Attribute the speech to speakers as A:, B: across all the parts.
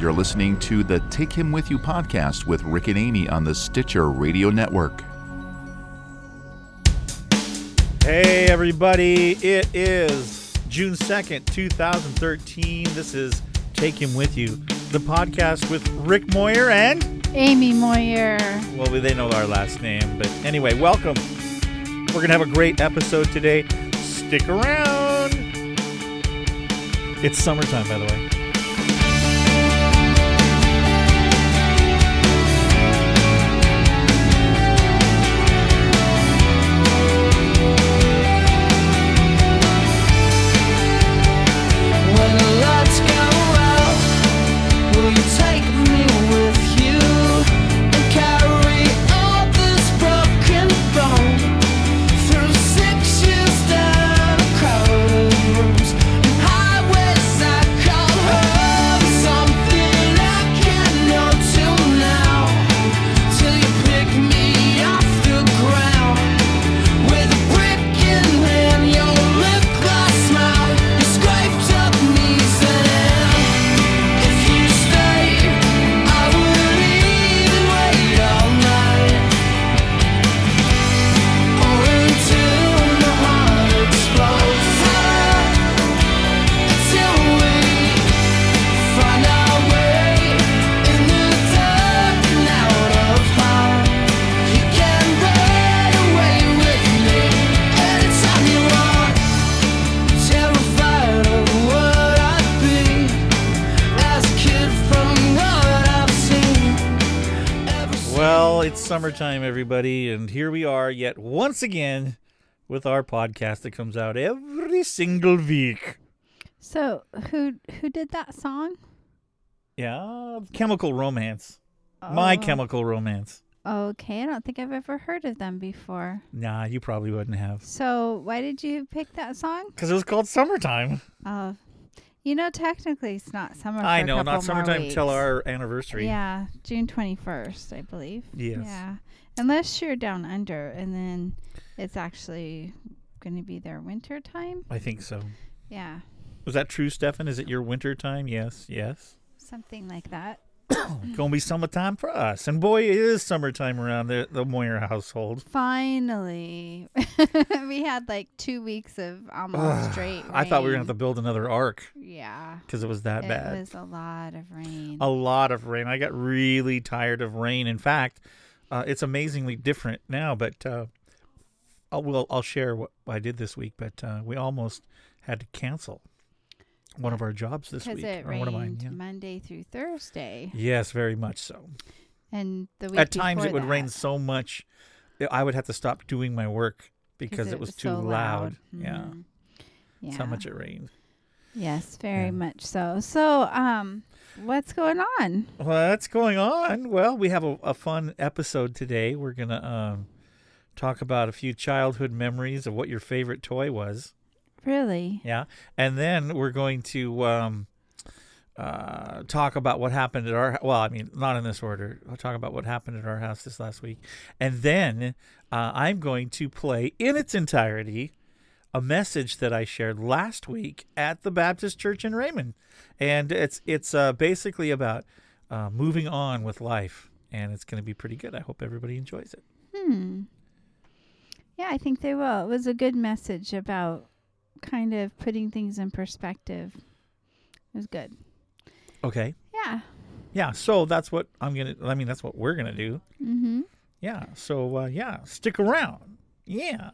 A: You're listening to the Take Him With You podcast with Rick and Amy on the Stitcher Radio Network.
B: Hey, everybody. It is June 2nd, 2013. This is Take Him With You, the podcast with Rick Moyer and,
C: Amy Moyer.
B: well, they know our last name. But anyway, welcome. We're going to have a great episode today. Stick around. It's summertime, by the way. Everybody, and here we are yet once again with our podcast that comes out every single week.
C: So who who did that song?
B: Yeah, Chemical Romance. My
C: Oh,
B: Chemical Romance.
C: Okay, I don't think I've ever heard of them before.
B: Nah, you probably wouldn't have.
C: So why did you pick that song?
B: Because it was called Summertime.
C: Oh, you know, technically it's not summer.
B: I know, not summertime till our anniversary.
C: Yeah, June twenty first, I believe.
B: Yes.
C: Yeah, unless you're down under, and then it's actually going to be their winter time.
B: I think so.
C: Yeah,
B: Was that true, Stefan? Is it your winter time? Yes, yes.
C: something like that.
B: Gonna be summertime for us. And boy, it is summertime around the, the Moyer household.
C: Finally, we had like two weeks of almost straight.
B: I thought we were gonna have to build another ark
C: Yeah,
B: because it was that
C: it
B: bad.
C: It was a lot of rain.
B: a lot of rain. I got really tired of rain. In fact, uh, it's amazingly different now. But uh, I'll will I'll share what I did this week. But uh, we almost had to cancel one of our jobs this week,
C: it
B: of mine.
C: rained
B: Yeah.
C: Monday through Thursday,
B: Yes, very much so.
C: and the week
B: At times, it would rain so much, I would have to stop doing my work because it was too
C: so
B: loud. Yeah,
C: Mhm.
B: that's
C: yeah.
B: how much it rained.
C: Yes, very
B: Yeah.
C: much so. So, um, what's going on?
B: What's going on? Well, we have a, a fun episode today. We're gonna um, talk about a few childhood memories of what your favorite toy was.
C: Really?
B: Yeah, and then we're going to um, uh, talk about what happened at our. Well, I mean, not in this order. I'll talk about what happened at our house this last week, and then uh, I'm going to play in its entirety a message that I shared last week at the Baptist Church in Raymond, and it's it's uh, basically about uh, moving on with life, and it's going to be pretty good. I hope everybody enjoys it.
C: Hmm. Yeah, I think they will. It was a good message about kind of putting things in perspective. It was good.
B: Okay.
C: Yeah.
B: Yeah. So that's what I'm gonna. I mean, that's what we're gonna do.
C: Mm-hmm.
B: Yeah. So uh, yeah, stick around. Yeah.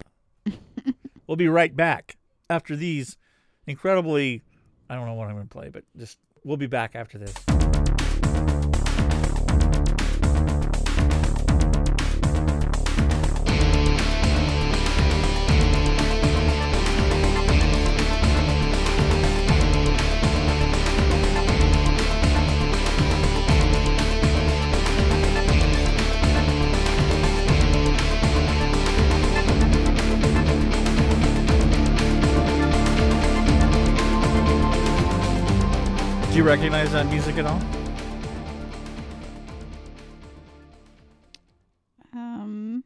B: We'll be right back after these incredibly. I don't know what I'm going to play, but just we'll be back after this. You recognize that music at all?
C: Um.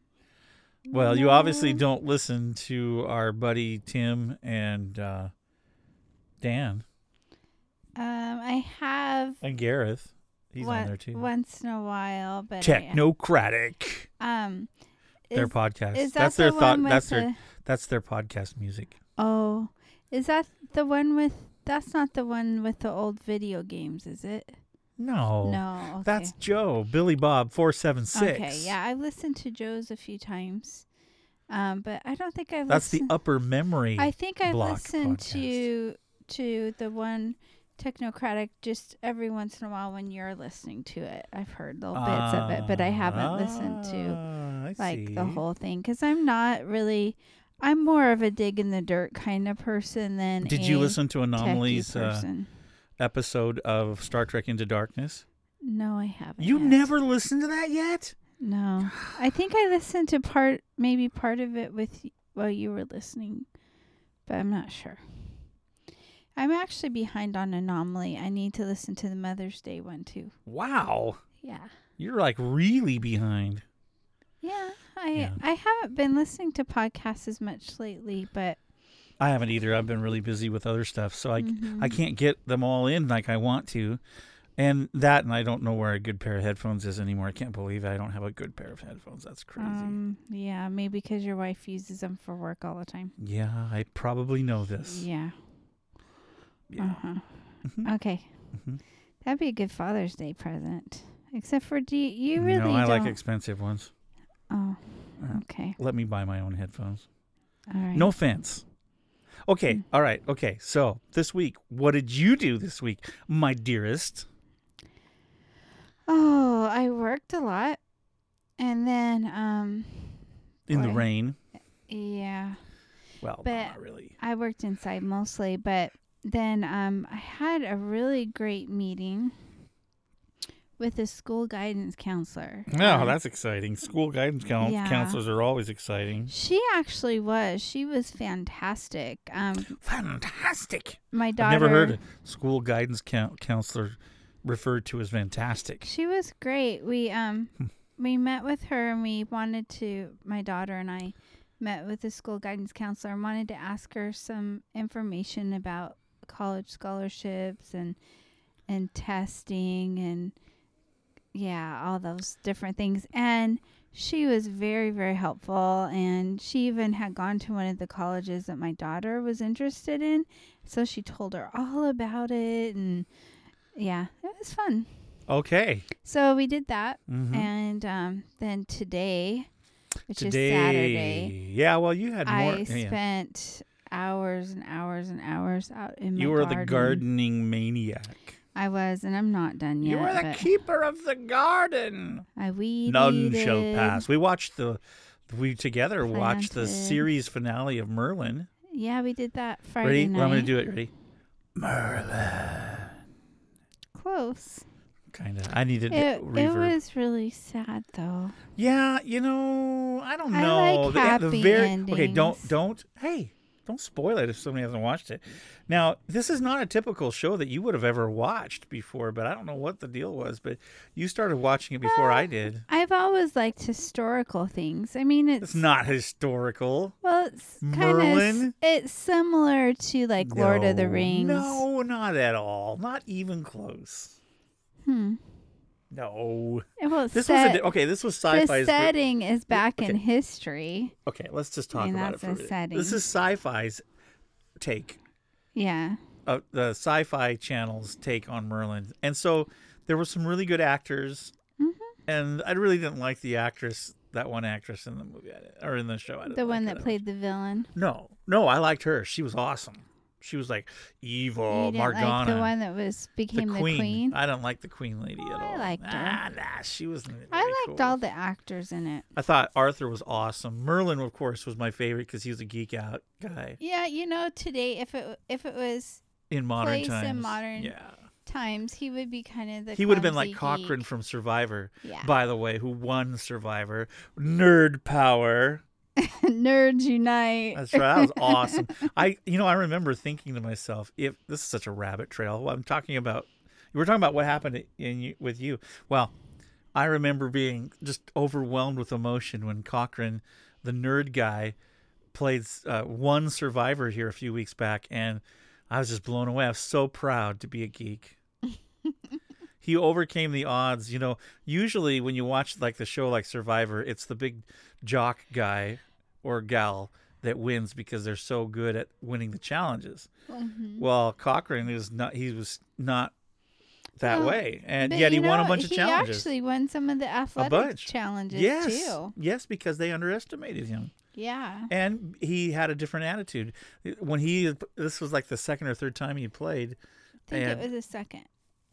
B: Well, you obviously don't listen to our buddy Tim and uh, Dan.
C: Um, I have
B: And Gareth, he's
C: one-
B: on there too.
C: once in a while, but I-
B: Technocratic.
C: um,
B: Their
C: is,
B: podcast.
C: is that
B: that's
C: the
B: their thought. That's their that's their podcast music.
C: Oh, is that the one with? That's not the one with the old video games, is it?
B: No.
C: No. Okay.
B: That's Joe, Billy Bob four seven six.
C: Okay, yeah, I've listened to Joe's a few times, um, but I don't think I've.
B: That's the upper memory.
C: I think I listened
B: podcast.
C: to to the one technocratic just every once in a while when you're listening to it. I've heard little bits of it, but I haven't listened to
B: Ah, I
C: like the whole thing because I'm not really. I'm more of a dig in the dirt kind of person than.
B: Did you listen to Anomaly's uh, episode of Star Trek Into Darkness?
C: no, I haven't.
B: You
C: yet.
B: never listened to that yet?
C: No, I think I listened to part, maybe part of it with while you were listening, but I'm not sure. I'm actually behind on Anomaly. I need to listen to the Mother's Day one too.
B: Wow.
C: Yeah,
B: You're like really behind.
C: Yeah. I
B: Yeah.
C: I haven't been listening to podcasts as much lately, but
B: I haven't either. I've been really busy with other stuff, so I
C: Mhm.
B: I can't get them all in like I want to. And that, and I don't know where a good pair of headphones is anymore. I can't believe I don't have a good pair of headphones. That's crazy.
C: um, yeah, maybe because your wife uses them for work all the time.
B: yeah, I probably know this.
C: Yeah.
B: Yeah.
C: Uh-huh.
B: Mhm.
C: Okay.
B: Mhm.
C: That'd be a good Father's Day present. Except for do you, you really
B: no, I
C: don't.
B: like expensive ones.
C: Oh,
B: Uh,
C: okay.
B: Let me buy my own headphones.
C: All right.
B: No offense. Okay,
C: Mm.
B: all right, okay. So this week, what did you do this week, my dearest?
C: Oh, I worked a lot, and then um,
B: In the rain.
C: yeah,
B: Well,
C: But-
B: not really.
C: I worked inside mostly, but then um, I had a really great meeting with a school guidance counselor.
B: No,
C: Um,
B: that's exciting. School guidance coun-
C: Yeah.
B: counselors are always exciting.
C: she actually was. She was fantastic. Um,
B: Fantastic.
C: my daughter.
B: I've never heard a school guidance coun- counselor referred to as fantastic.
C: She was great. We um we met with her and we wanted to my daughter and I met with the school guidance counselor and wanted to ask her some information about college scholarships and and testing and yeah, all those different things. And she was very very helpful and she even had gone to one of the colleges that my daughter was interested in. So she told her all about it and yeah, it was fun.
B: Okay.
C: So we did that,
B: Mhm.
C: and um, then today, which
B: Today,
C: is Saturday,
B: yeah. Well, you had more.
C: I
B: yeah.
C: spent hours and hours and hours out in my
B: You were
C: garden.
B: the gardening maniac.
C: I was, and I'm not done yet.
B: you were the
C: but
B: keeper of the garden.
C: I weeded.
B: None shall pass. We watched the. We together watched the series finale of Merlin.
C: Yeah, we did that Friday
B: Ready?
C: night.
B: Well, I'm going to do it. Ready? Merlin.
C: Close.
B: Kind of. I needed
C: It, it
B: reverb.
C: was really sad though.
B: Yeah, you know, I don't know.
C: I
B: know.
C: like
B: the,
C: happy
B: the very okay. Don't don't. Hey, don't spoil it if somebody hasn't watched it. Now, this is not a typical show that you would have ever watched before, but I don't know what the deal was. But you started watching it before I did.
C: I've always liked historical things. I mean, it's
B: It's not historical.
C: well, it's kind of it's similar to like Lord of the Rings.
B: No, not at all. Not even close.
C: Hmm.
B: No.
C: Well,
B: This
C: set,
B: was a, okay. This was sci-fi. The
C: setting is back in history.
B: Okay, let's just talk
C: mean,
B: about it for a minute.
C: setting.
B: This is sci-fi's take
C: Yeah.
B: uh, the sci-fi channel's take on Merlin, and so there were some really good actors,
C: Mhm.
B: and I really didn't like the actress, that one actress in the movie or in the show. I
C: The one
B: her
C: that played the villain.
B: No, no, I liked her. She was awesome. She was like evil
C: you
B: Morgana,
C: like the one that was became the queen.
B: I don't like the queen lady
C: Oh,
B: at
C: I
B: all.
C: liked her.
B: Ah, nah, she was.
C: I liked all the actors in it.
B: I thought Arthur was awesome. Merlin, of course, was my favorite because he was a geek out guy
C: Yeah, you know, today if it if it was
B: in modern
C: Place in
B: times.
C: modern
B: yeah.
C: times, he would be kind of the.
B: He would have been like Cochran
C: geek.
B: from Survivor,
C: Yeah.
B: by the way, who won Survivor. Nerd power.
C: Nerds unite.
B: That's right. That was awesome. I, you know, I remember thinking to myself, if this is such a rabbit trail. I'm talking about. You were talking about what happened in you, with you. Well, I remember being just overwhelmed with emotion when Cochran, the nerd guy, played uh, one Survivor here a few weeks back, and I was just blown away. I was so proud to be a geek. he overcame the odds. You know, usually when you watch like the show like Survivor, it's the big jock guy or gal that wins because they're so good at winning the challenges.
C: Mhm.
B: Well, Cochran is not. He was not that
C: Well,
B: way, and yet he won a bunch of challenges.
C: he actually won some of the athletic
B: bunch.
C: challenges
B: yes,
C: too.
B: yes, because they underestimated him.
C: Yeah.
B: and he had a different attitude when he this was like the second or third time he played
C: I think it was the second,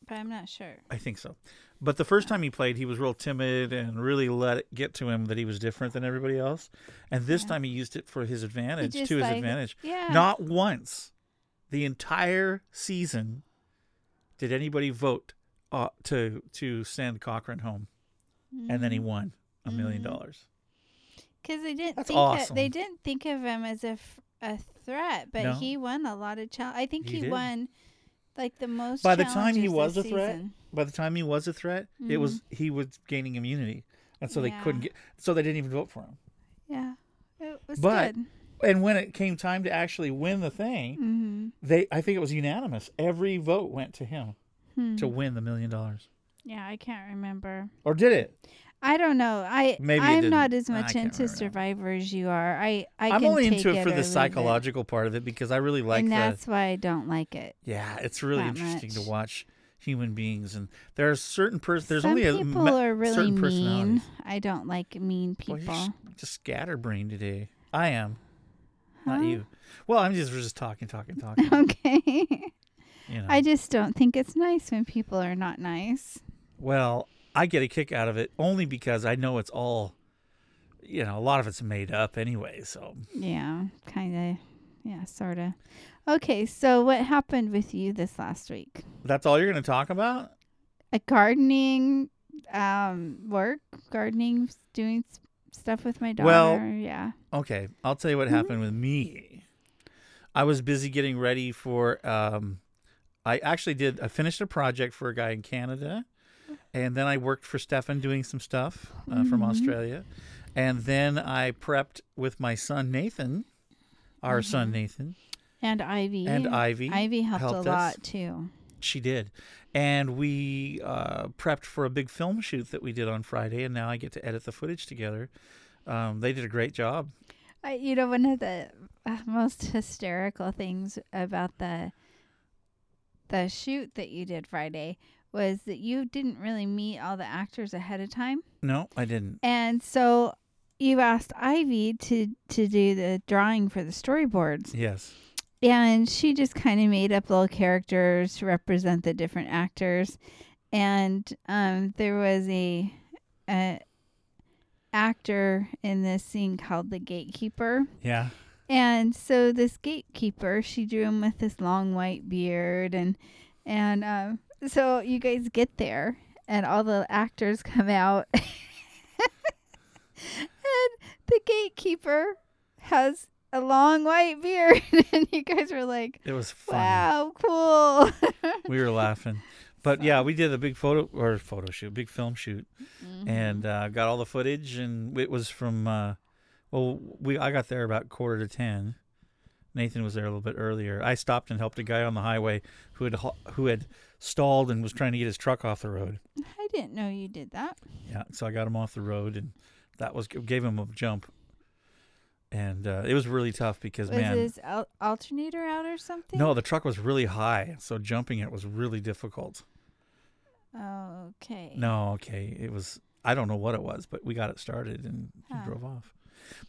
C: but I'm not sure.
B: i think so but the first time he played he was real timid and really let it get to him that he was different than everybody else and this
C: Yeah.
B: time he used it for his advantage to his
C: like-
B: advantage
C: Yeah.
B: not once the entire season did anybody vote uh, to to send Cochran home and then he won a million
C: Mhm.
B: dollars
C: Because they didn't
B: That's
C: think of- they didn't think of him as a, f- a threat, but
B: No.
C: he won a lot of challenge. I think
B: He
C: he, won like the most.
B: By the time he was a threat, by the time he was a threat it was he was gaining immunity and so they couldn't get so they didn't even vote for him
C: Yeah, it was
B: But-
C: good.
B: and when it came time to actually win the thing
C: Mm-hmm.
B: they i think it was unanimous every vote went to him
C: Hmm.
B: to win the million dollars
C: Yeah, I can't remember.
B: or did it
C: I don't know. I
B: Maybe
C: I'm
B: didn't.
C: as much into
B: remember.
C: Survivor as you are. I I
B: i'm only into it for
C: or
B: the
C: leave it.
B: psychological part of it because i really like
C: and
B: the
C: that's why I don't like it.
B: yeah it's really interesting to watch human beings and there are certain person there's
C: Some
B: only a
C: people
B: me-
C: are really
B: certain
C: mean. I don't like mean
B: Well,
C: people.
B: you're just scatterbrained today i am
C: Huh?
B: not you well i'm just we're just talking talking talking
C: Okay.
B: you know
C: I just don't think it's nice when people are not nice.
B: Well, I get a kick out of it only because I know it's all, you know, a lot of it's made up anyway. So
C: Yeah, kind of. Yeah, sort of. Okay, so what happened with you this last week?
B: that's all you're going to talk about?
C: A gardening um work, gardening, doing s- stuff with my daughter.
B: Well-
C: yeah.
B: Okay, I'll tell you what happened with me. I was busy getting ready for. Um, I actually did. I finished a project for a guy in Canada, and then I worked for Stefan doing some stuff uh, from
C: Mhm.
B: Australia, and then I prepped with my son Nathan, our son
C: Mhm.
B: Nathan,
C: And Ivy.
B: and Ivy.
C: Ivy helped,
B: helped
C: a
B: us.
C: lot too.
B: She did. And we uh, prepped for a big film shoot that we did on Friday, and now I get to edit the footage together. Um, they did a great job.
C: I, you know, one of the uh, most hysterical things about the the shoot that you did Friday was that you didn't really meet all the actors ahead of time,
B: No, I didn't.
C: and so you asked Ivy to to do the drawing for the storyboards,
B: Yes.
C: and she just kind of made up little characters to represent the different actors, and um, there was a, a actor in this scene called the gatekeeper.
B: Yeah.
C: And so this gatekeeper, she drew him with this long white beard, and and um, so you guys get there, and all the actors come out, and the gatekeeper has a long white beard, and you guys were like,
B: It was fun.
C: "Wow, cool!"
B: We were laughing. But yeah, we did a big photo or photo shoot, big film shoot,
C: Mhm.
B: and uh, got all the footage. And it was from, uh, well, we I got there about quarter to ten. Nathan was there a little bit earlier. I stopped and helped a guy on the highway who had who had stalled and was trying to get his truck off the road.
C: I didn't know you did that.
B: Yeah, so I got him off the road, and that was gave him a jump. And uh, it was really tough because man
C: Was
B: man,
C: his al- alternator out or something?
B: no, the truck was really high, so jumping it was really difficult.
C: Okay.
B: No, okay, it was. I don't know what it was, but we got it started and he
C: Huh.
B: drove off.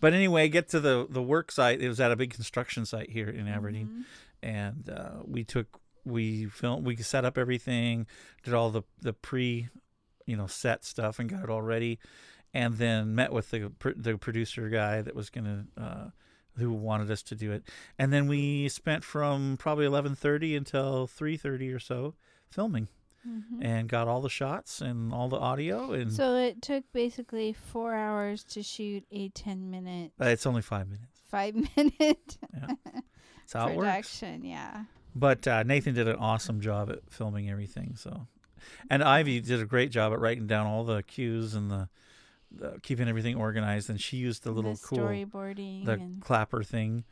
B: But anyway, get to the the work site. It was at a big construction site here in Aberdeen,
C: Mhm.
B: and uh, we took we filmed we set up everything, did all the the pre, you know, set stuff and got it all ready, and then met with the the producer guy that was gonna. Uh, who wanted us to do it and then we spent from probably 11:30 until 3:30 or so filming
C: Mhm.
B: and got all the shots and all the audio and
C: So it took basically four hours to shoot a ten minute,
B: uh, it's only 5 minutes
C: five minute
B: that's how it works
C: production. Yeah.
B: But uh, Nathan did an awesome job at filming everything so and Ivy did a great job at writing down all the cues and the, the keeping everything organized and she used the little
C: the
B: cool
C: storyboarding
B: the
C: and
B: clapper thing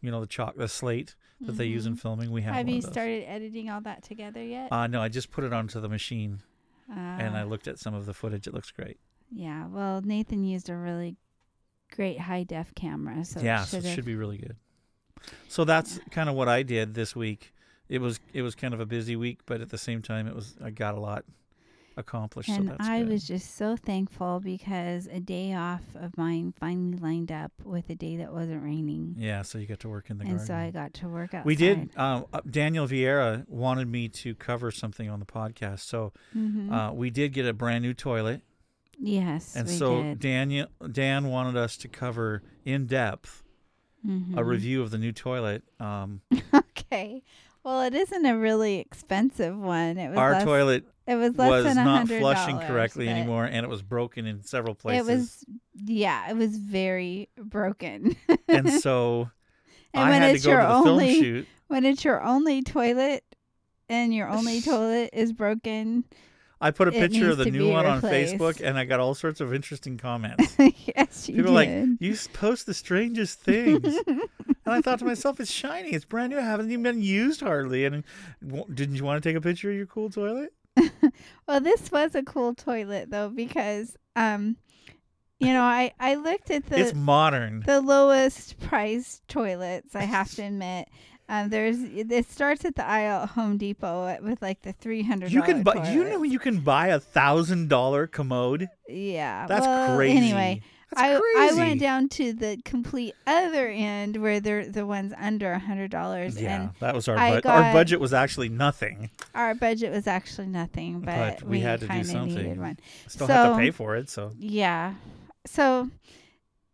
B: you know the chalk the slate that they use in filming. We have.
C: Mm-hmm. Have you started editing all that together yet?
B: Uh, no, I just put it onto the machine and I
C: Ah,
B: looked at some of the footage. It looks great.
C: Yeah. Well, Nathan used a really great high def camera, so
B: yeah,
C: it
B: so it should be really good. So that's kind of what I did this week. It was it was kind of a busy week, but at the same time, it was I got a lot accomplished.
C: And
B: so that's
C: I
B: good.
C: was just so thankful because a day off of mine finally lined up with a day that wasn't raining.
B: yeah. So you got to work in the garden.
C: and
B: garden.
C: so I got to work outside.
B: we did. Um, uh, Daniel Vieira wanted me to cover something on the podcast, so
C: Mhm.
B: uh, we did get a brand new toilet,
C: yes.
B: and so
C: did.
B: Daniel Dan wanted us to cover in depth a
C: Mhm.
B: a review of the new toilet. Um,
C: okay. Well, it isn't a really expensive one. It was
B: our
C: less,
B: toilet
C: It was less
B: was
C: than a
B: not flushing correctly anymore, and it was broken in several places.
C: It was, yeah, it was very broken.
B: and so
C: and
B: I
C: when
B: had to
C: it's
B: go
C: your
B: to the
C: only,
B: film shoot.
C: when it's your only toilet, and your only toilet is broken,
B: I put a
C: it
B: picture of the new one on. Facebook, and I got all sorts of interesting comments.
C: yes, you
B: People are like, "You post the strangest things," and I thought to myself, "It's shiny. It's brand new. It hasn't even been used hardly." And w- didn't you want to take a picture of your cool toilet?
C: Well, this was a cool toilet though because um, you know, I I looked at the
B: it's modern.
C: the lowest priced toilets. I have to admit. Um, there's it starts at the aisle at Home Depot with like the three hundred.
B: You can buy. You know you can buy a thousand dollar commode.
C: Yeah,
B: That's
C: well,
B: crazy.
C: Anyway,
B: That's
C: I
B: crazy.
C: I went down to the complete other end where they're the ones under a hundred dollars,
B: Yeah,
C: and
B: that was our budget. Our budget was actually nothing.
C: our budget was actually nothing, but,
B: But we had to do something. Still have to pay for it. So
C: Yeah. So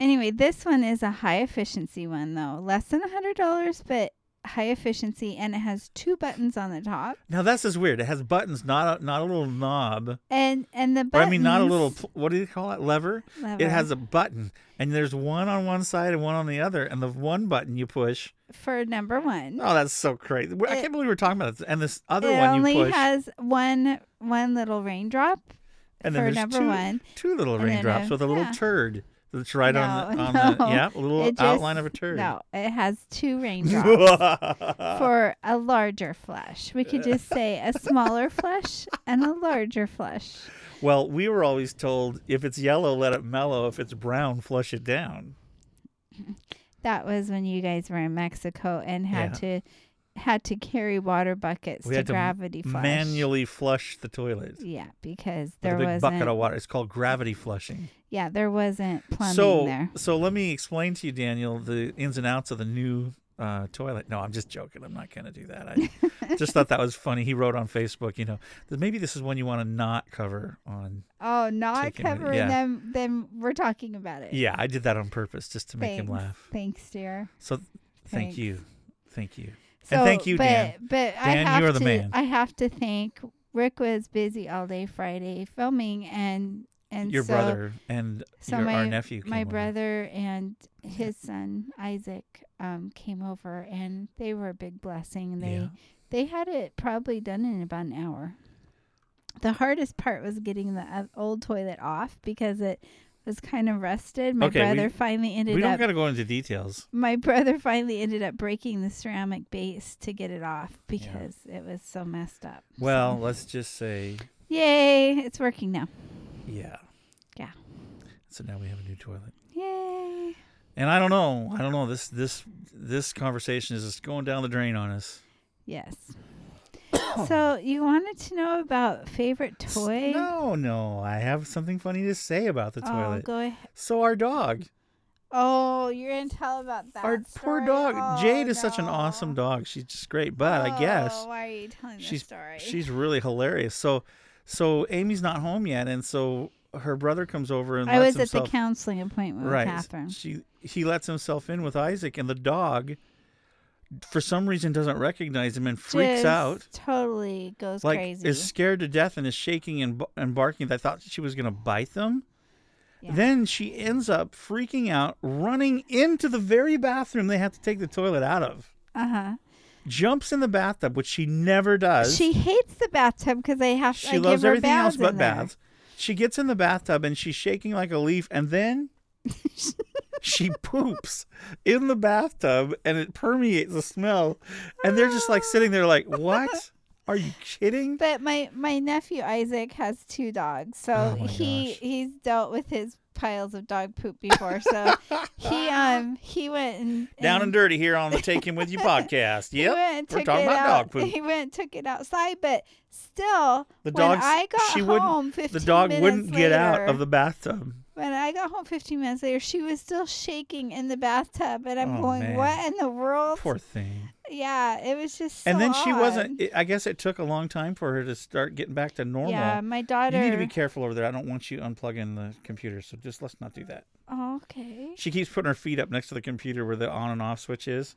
C: anyway, this one is a high efficiency one though. Less than a hundred dollars, but high efficiency and it has two buttons on the top.
B: now that's just weird. It has buttons, not a, not a little knob.
C: And and the
B: Or
C: buttons
B: I mean, not a little. What do you call it? Lever.
C: Lever.
B: It has a button, and there's one on one side and one on the other. And the one button you push.
C: for number one.
B: Oh, that's so crazy! I can't believe we're talking about this. And this other one
C: only
B: you push,
C: has one one little raindrop
B: and then
C: for
B: there's
C: number
B: two,
C: one.
B: two little raindrops
C: a-
B: with a little
C: yeah.
B: turd that's right on the
C: No,
B: the yeah, a little
C: just-
B: outline of a turd.
C: No, it has two raindrops for a larger flush. We could just say a smaller flush and a larger flush.
B: well, we were always told if it's yellow, let it mellow. If it's brown, flush it down.
C: That was when you guys were in Mexico and had to had to carry water buckets
B: We
C: to
B: had to
C: gravity flush.
B: Manually flush the toilet.
C: Yeah, because there
B: a big bucket of water. It's called gravity flushing.
C: Yeah, there wasn't plumbing
B: so,
C: there.
B: so let me explain to you, Daniel, the ins and outs of the new uh, toilet. No, I'm just joking. I'm not going to do that. I just thought that was funny. He wrote on Facebook, you know, that maybe this is one you want to not cover on.
C: Oh, not covering
B: yeah.
C: them. Then we're talking about it.
B: Yeah, I did that on purpose just to make him laugh.
C: Thanks, dear.
B: So, thank
C: Thanks.
B: you, thank you.
C: So,
B: And thank you,
C: but,
B: Dan.
C: But I have
B: you are the
C: to.
B: man.
C: I have to thank Rick was busy all day Friday filming and and
B: Your
C: so,
B: brother and
C: so
B: your,
C: my
B: our nephew.
C: my
B: over.
C: brother and his son Isaac um came over and they were a big blessing they
B: Yeah.
C: they had it probably done in about an hour. The hardest part was getting the uh, old toilet off because it was kind of rusted. My
B: Okay, we-
C: brother finally ended up
B: We don't
C: up
B: got to go into details.
C: my brother finally ended up breaking the ceramic base to get it off because it was so messed up.
B: Well, let's just say,
C: yay, it's working now.
B: yeah.
C: Yeah.
B: So now we have a new toilet.
C: Yay.
B: And I don't know. I don't know. This this this conversation is just going down the drain on us.
C: Yes. So you wanted to know about favorite toy?
B: No, no. I have something funny to say about the
C: oh,
B: toilet.
C: go ahead.
B: So our dog,
C: Oh, you're gonna tell about that.
B: our poor dog,
C: Oh,
B: Jade is such an awesome dog. She's just great. But I guess
C: Oh, why are you telling this
B: she's
C: story?
B: she's really hilarious. So so Amy's not home yet, and so her brother comes over and
C: I was at the counseling appointment
B: right.
C: with Catherine.
B: She he lets himself in with Isaac, and the dog, for some reason, doesn't recognize him and freaks
C: Just
B: out.
C: Totally goes
B: Like
C: crazy.
B: is scared to death and is shaking and, and barking. I thought she was gonna bite them.
C: Yeah.
B: Then she ends up freaking out, running into the very bathroom they have to take the toilet out of.
C: uh huh.
B: Jumps in the bathtub, which she never does.
C: She hates the bathtub because they have.
B: To, She
C: I
B: loves everything else but baths. She gets in the bathtub and she's shaking like a leaf, and then she poops in the bathtub and it permeates the smell. And they're just like sitting there like, "What? Are you kidding?"
C: But my my nephew Isaac has two dogs, so
B: Oh
C: he
B: gosh.
C: he's dealt with his piles of dog poop before. So he um he went and,
B: Down and
C: and
B: dirty here on the Take Him With You podcast.
C: he
B: Yep.
C: went and
B: we're talking about
C: out.
B: dog poop.
C: He went and took it outside, but still,
B: The dogs
C: I got
B: she wouldn't
C: home, 15
B: the dog wouldn't get out of the bathtub.
C: When I got home 15 minutes later, she was still shaking in the bathtub, and I'm
B: Oh,
C: going,
B: man.
C: "What in the world?"
B: Poor thing.
C: Yeah, it was just. So
B: and then she wasn't I guess it took a long time for her to start getting back to normal.
C: Yeah, my daughter.
B: You need to be careful over there. I don't want you unplugging the computer, so just let's not do that.
C: Okay.
B: She keeps putting her feet up next to the computer where the on and off switch is,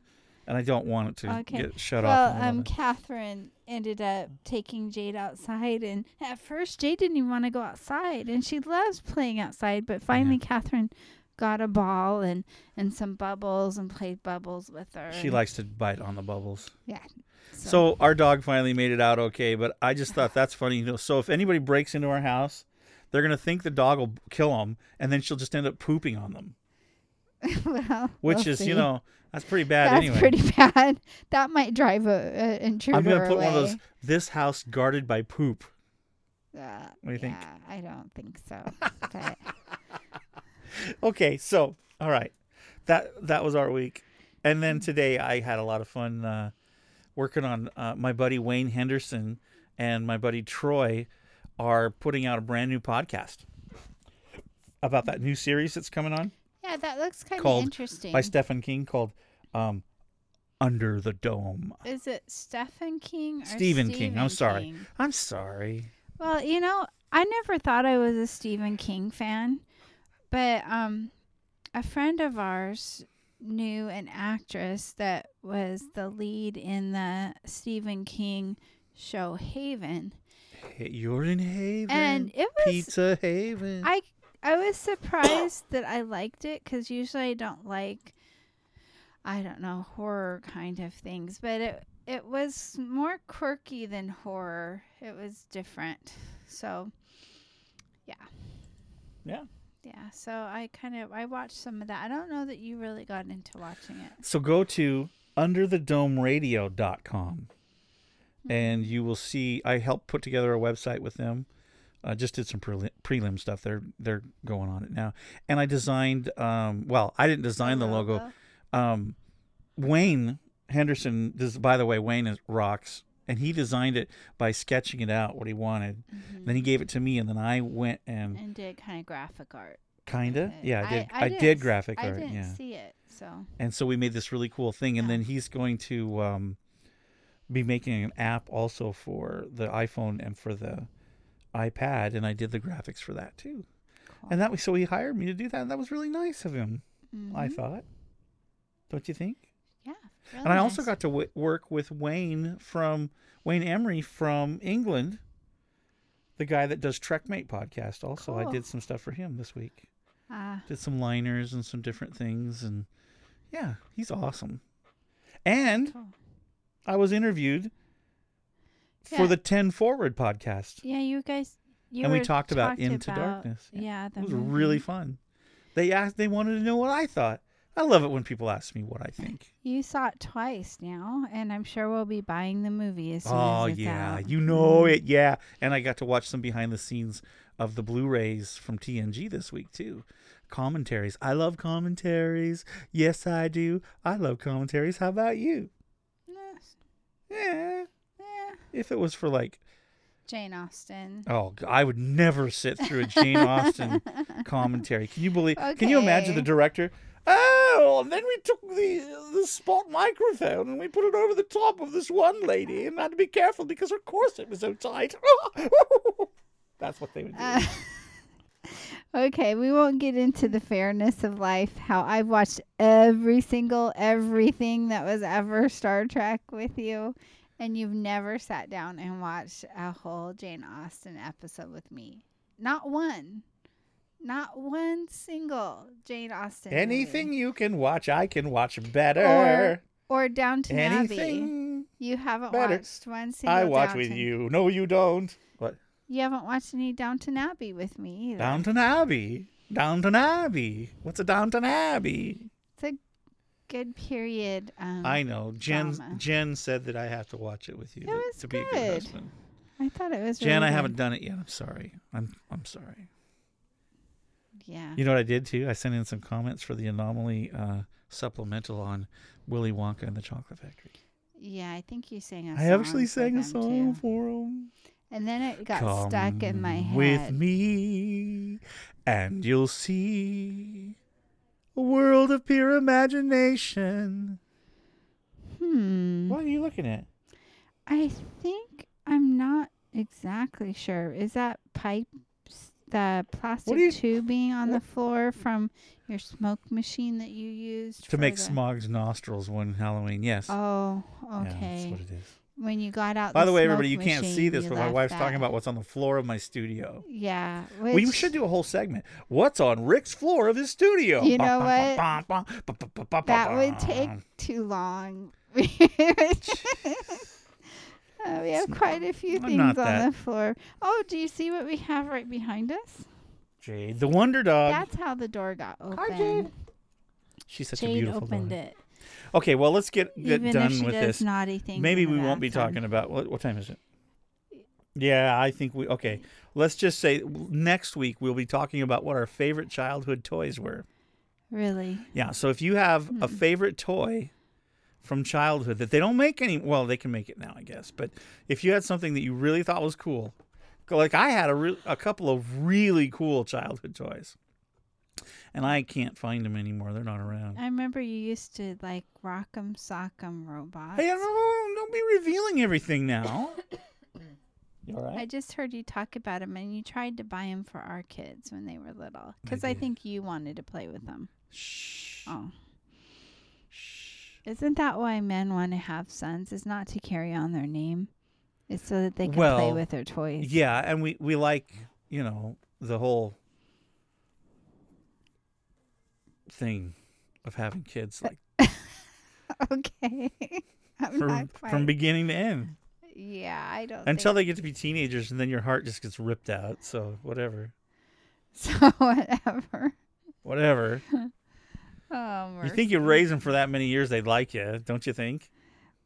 B: and I don't want it to
C: Okay.
B: get shut
C: well,
B: off. Well,
C: um, Catherine ended up taking Jade outside, and at first Jade didn't even want to go outside, and she loves playing outside. But finally, Catherine got a ball and and some bubbles and played bubbles with her.
B: She likes to bite on the bubbles.
C: so,
B: So our dog finally made it out okay, but I just thought that's funny. You know, so if anybody breaks into our house, they're gonna think the dog will kill them, and then she'll just end up pooping on them,
C: well,
B: which
C: we'll
B: is
C: see.
B: you know that's pretty bad
C: that's
B: anyway.
C: pretty bad. That might drive a, a intruder
B: I'm gonna put
C: away.
B: one of those. This house guarded by poop.
C: Uh,
B: What do you think?
C: I don't think so. but
B: okay, so all right, that that was our week, and then today I had a lot of fun uh, working on uh, my buddy Wayne Henderson and my buddy Troy are putting out a brand new podcast about that new series that's coming on
C: yeah, that looks kind of interesting.
B: by Stephen King called um, Under the Dome.
C: Is it Stephen King or
B: Stephen King, I'm sorry.
C: King?
B: I'm sorry.
C: Well, you know, I never thought I was a Stephen King fan, but um, a friend of ours knew an actress that was the lead in the Stephen King show Haven,
B: Hey, You're in Haven.
C: and it was
B: Pizza Haven.
C: I I was surprised that I liked it because usually I don't like I don't know horror kind of things, but it it was more quirky than horror. It was different, so yeah,
B: yeah.
C: yeah. So I kind of I watched some of that. I don't know that you really got into watching it.
B: So go to underthedomeradio.com hmm. and you will see I helped put together a website with them. Uh, just did some prelim, prelim stuff. They're they're going on it now. And I designed um well, I didn't design the logo. Um Wayne Henderson this by the way, Wayne is rocks and he designed it by sketching it out what he wanted.
C: Mhm.
B: Then he gave it to me and then I went and
C: and did kind of graphic art.
B: kinda yeah, I did I,
C: didn't
B: did graphic
C: I
B: art, I
C: didn't
B: yeah.
C: see it, so
B: and so we made this really cool thing and
C: Yeah.
B: then he's going to um, be making an app also for the iphone and for the ipad and i did the graphics for that too
C: cool.
B: and that was so he hired me to do that and that was really nice of him i
C: Mhm.
B: thought don't you think
C: yeah.
B: and i also got to w- work with wayne from wayne emery from england the guy that does trekmate podcast also i did some stuff for him this week
C: Ah,
B: did some liners and some different things and yeah he's awesome and
C: cool.
B: i was interviewed for
C: Yeah.
B: the 10 forward podcast
C: Yeah, you guys. You
B: and we
C: were
B: talked about into darkness
C: Yeah, the
B: it was
C: movie.
B: really fun they asked they wanted to know what i thought i love it when people ask me what i think
C: You saw it twice now, and I'm sure we'll be buying the movie as soon
B: oh
C: as it's
B: yeah
C: out.
B: you know
C: Mhm.
B: it yeah and i got to watch some behind the scenes of the blu-rays from tng this week too commentaries i love commentaries yes i do i love commentaries how about you
C: Yes.
B: Yeah. If it was for like
C: Jane Austen.
B: oh I would never sit through a jane austen commentary. Can you believe can you imagine the director? Oh and then we took the the spot microphone and we put it over the top of this one lady and had to be careful because her corset was so tight. That's what they would do.
C: Uh, okay, we won't get into the fairness of life. How I've watched every single everything that was ever Star Trek with you, and you've never sat down and watched a whole Jane Austen episode with me. Not one. Not one single Jane Austen. movie.
B: anything you can watch i can watch better
C: or Downton Abbey.
B: anything
C: You haven't
B: better.
C: watched one single.
B: i watch with you no you don't what
C: You haven't watched any Downton Abbey with me either.
B: downton abbey Downton Abbey. What's a Downton Abbey?
C: Good period. Um,
B: I know. Jen
C: drama.
B: Jen said that I have to watch it with you
C: It
B: to- be a good husband.
C: I thought it was.
B: Jen,
C: really
B: I
C: good.
B: haven't done it yet. I'm sorry. I'm I'm sorry.
C: Yeah.
B: You know what I did too? I sent in some comments for the anomaly uh, supplemental on Willy Wonka and the Chocolate Factory.
C: yeah, I think you sang a
B: I
C: song.
B: I
C: actually
B: sang a song
C: too.
B: for him.
C: And then it got stuck in my head.
B: with me, and you'll see a world of pure imagination.
C: Hmm.
B: What are you looking at?
C: I think I'm not exactly sure. Is that pipe, s- the plastic
B: do you-
C: tubing on the floor from your smoke machine that you used
B: To
C: for
B: make
C: the-
B: Smaug's nostrils one Halloween. Yes.
C: Oh,
B: Yeah, that's what it is.
C: When you got out.
B: By the way, everybody, you can't see this, but my wife's
C: that.
B: talking about what's on the floor of my studio.
C: Yeah.
B: We
C: which-
B: should do a whole segment. What's on Rick's floor of his studio?
C: You know
B: Ba,
C: what? That
B: ba,
C: would take too long. Uh, we have quite a few things on
B: that-
C: the floor. Oh, do you see what we have right behind us?
B: Jade, the Wonder Dog.
C: That's how the door got open.
B: Jade. She's such a
C: Jade
B: beautiful
C: opened
B: dog.
C: it.
B: Okay, well, let's get, get
C: Even
B: done
C: if she
B: with
C: does
B: this.
C: naughty things.
B: Maybe
C: in the
B: we won't be
C: bathtub.
B: talking about what, what time is it? Yeah, I think we okay. Let's just say next week we'll be talking about what our favorite childhood toys were.
C: Really?
B: Yeah, so if you have a
C: Hmm.
B: favorite toy from childhood that they don't make any, well, they can make it now, I guess. But if you had something that you really thought was cool, like I had a re- a couple of really cool childhood toys, and I can't find them anymore. They're not around.
C: I remember you used to like rock'em sock'em robots.
B: Hey, don't, don't be revealing everything now. You all
C: I just heard you talk about them, and you tried to buy them for our kids when they were little, because I,
B: did.
C: think you wanted to play with them.
B: Shh.
C: Oh,
B: Shh.
C: isn't that why men want to have sons? Is not to carry on their name. It's so that they can play with their toys.
B: Yeah, and we we like you know the whole thing of having kids uh, like
C: okay. I'm
B: from from beginning to end
C: yeah, I don't.
B: until they get to be teenagers, and then your heart just gets ripped out. So whatever,
C: so. Whatever.
B: whatever.
C: Oh,
B: You think you raise them for that many years, they'd like you, don't you think?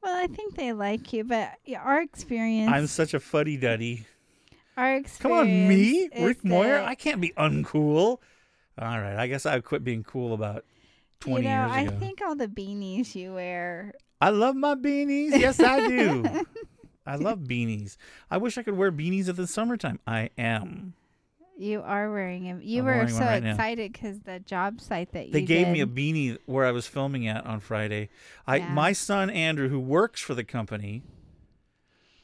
C: Well, I think they like you, but our experience.
B: I'm such a fuddy duddy.
C: our experience Come
B: on, me, Rick Moyer. I can't be uncool. All right, I guess I quit being cool about twenty
C: you know,
B: years
C: I think all the beanies you wear.
B: I love my beanies. Yes, I do. I love beanies. I wish I could wear beanies at the summertime. I am.
C: You are wearing them. You
B: I'm
C: were so
B: right
C: excited because the job site that you
B: They gave me a beanie where I was filming at on Friday. I
C: Yeah.
B: my son Andrew, who works for the company,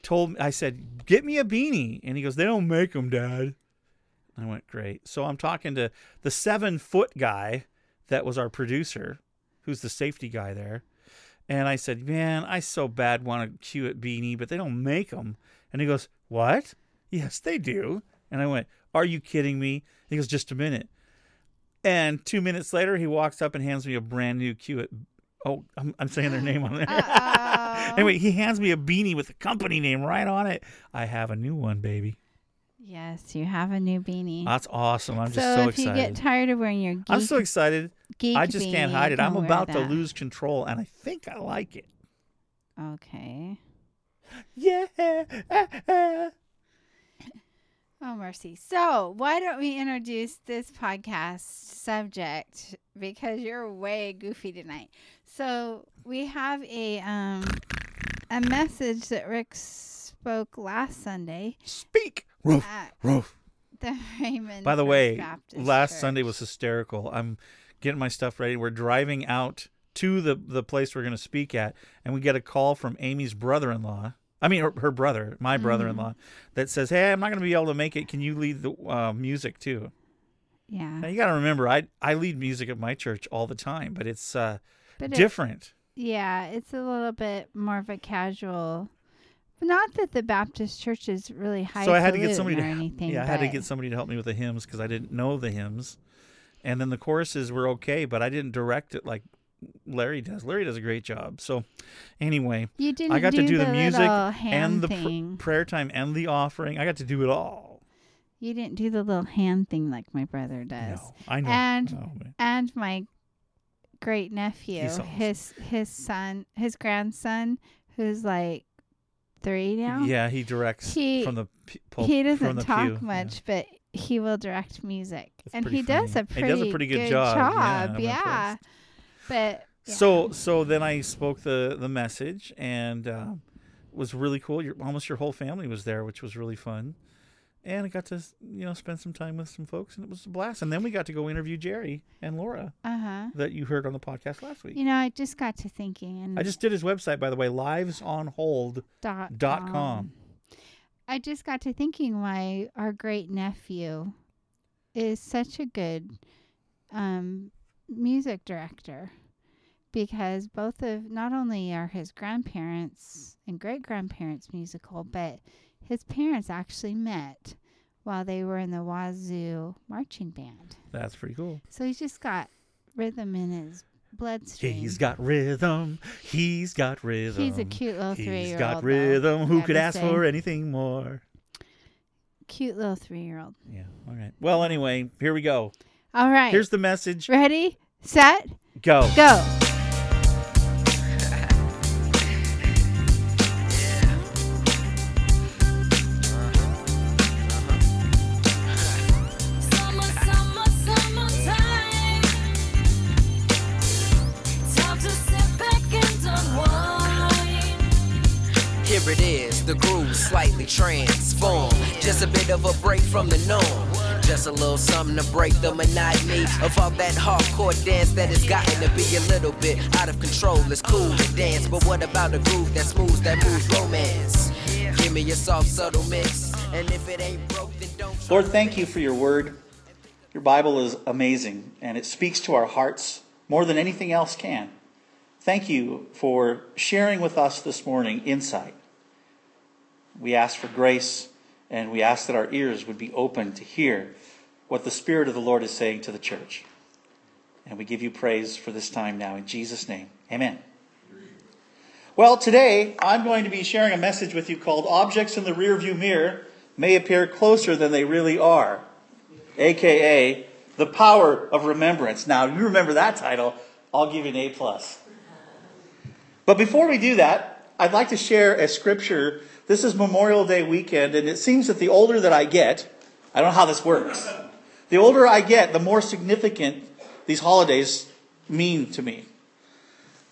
B: told me. I said, "Get me a beanie," and he goes, "They don't make them, Dad." I went, "Great." So I'm talking to the seven foot guy that was our producer, who's the safety guy there, and I said, "Man, I so bad want a Hewitt beanie, but they don't make them." And he goes, "What? Yes, they do." And I went, "Are you kidding me?" He goes, "Just a minute." And two minutes later, he walks up and hands me a brand new Hewitt. Oh, I'm, I'm saying their name on there. Anyway, he hands me a beanie with the company name right on it. I have a new one, baby.
C: Yes, you have a new beanie.
B: That's awesome. I'm just
C: so,
B: so,
C: if you get tired of wearing your geek,
B: I'm so excited.
C: geek
B: I just can't hide it. I'm about to lose control, and I think I like it.
C: Okay.
B: Yeah.
C: Oh, mercy. So, why don't we introduce this podcast subject because you're way goofy tonight. So, we have a um a message that Rick spoke last Sunday
B: Speak. Roof. Roof.
C: the Raymond.
B: By the
C: First
B: way,
C: Baptist
B: last
C: Church.
B: Sunday was hysterical. I'm getting my stuff ready. We're driving out to the the place we're going to speak at, and we get a call from Amy's brother-in-law. I mean, her, her brother, my
C: Mm-hmm.
B: brother-in-law, that says, "Hey, I'm not going to be able to make it. Can you lead the uh, music too?"
C: Yeah.
B: Now you got to remember, I I lead music at my church all the time, but it's uh,
C: But it,
B: different.
C: yeah, it's a little bit more of a casual. Not that the Baptist church is really high.
B: so I had to get somebody to
C: anything.
B: yeah, I had to get somebody to help me with the hymns because I didn't know the hymns, and then the choruses were okay, but I didn't direct it like Larry does. Larry does a great job. So anyway,
C: You didn't
B: I got
C: do
B: to do the, music and the pr- prayer time and the offering. I got to do it all.
C: You didn't do the little hand thing like my brother does.
D: No, I know.
C: And
D: Oh,
C: and my great nephew, his his son, his grandson, who's like three now.
D: yeah, he directs
C: He-
D: from the pul-
C: he doesn't
D: the
C: talk
D: pew. Yeah.
C: much, but he will direct music,
D: That's
C: and he does a
D: He
C: pretty,
D: does a pretty good
C: good
D: job. Yeah,
C: yeah. But yeah.
D: So so then I spoke the the message and uh, was really cool. Your, almost your whole family was there, which was really fun. And I got to you know spend some time with some folks, and it was a blast. And then we got to go interview Jerry and Laura
C: uh huh.
D: that you heard on the podcast last week.
C: You know, I just got to thinking, and
D: I just did his website by the way, livesonhold.
C: dot,
D: dot
C: com.
D: com.
C: I just got to thinking why our great nephew is such a good um, music director because both of not only are his grandparents and great grandparents musical, but his parents actually met while they were in the Wazzu marching band.
D: That's pretty cool.
C: So he's just got rhythm in his bloodstream.
D: He's got rhythm. He's got rhythm.
C: He's a cute little three year old.
D: He's got rhythm. Who could ask
C: say.
D: for anything more?
C: Cute little three year old.
D: Yeah. All right. Well, anyway, here we go.
C: All right.
D: Here's the message.
C: Ready, set,
D: Go.
C: go.
E: Just a bit of a break from the norm. Just a little something to break the monotony of all that hardcore dance that has gotten to be a little bit out of control. It's cool to dance, but what about a groove that smooths that moves romance? Give me a soft, subtle mix, and if it ain't broke, then don't.
B: Lord, thank you for your word. Your Bible is amazing and it speaks to our hearts more than anything else can. Thank you for sharing with us this morning insight. We ask for grace and we ask that our ears would be open to hear what the Spirit of the Lord is saying to the church. And we give you praise for this time now in Jesus' name. Amen. Well, today I'm going to be sharing a message with you called Objects in the Rearview Mirror May Appear Closer Than They Really Are, aka The Power of Remembrance. Now, you remember that title, I'll give you an A. plus. But before we do that, I'd like to share a scripture. This is Memorial Day weekend, and it seems that the older that I get, I don't know how this works. The older I get, the more significant these holidays mean to me.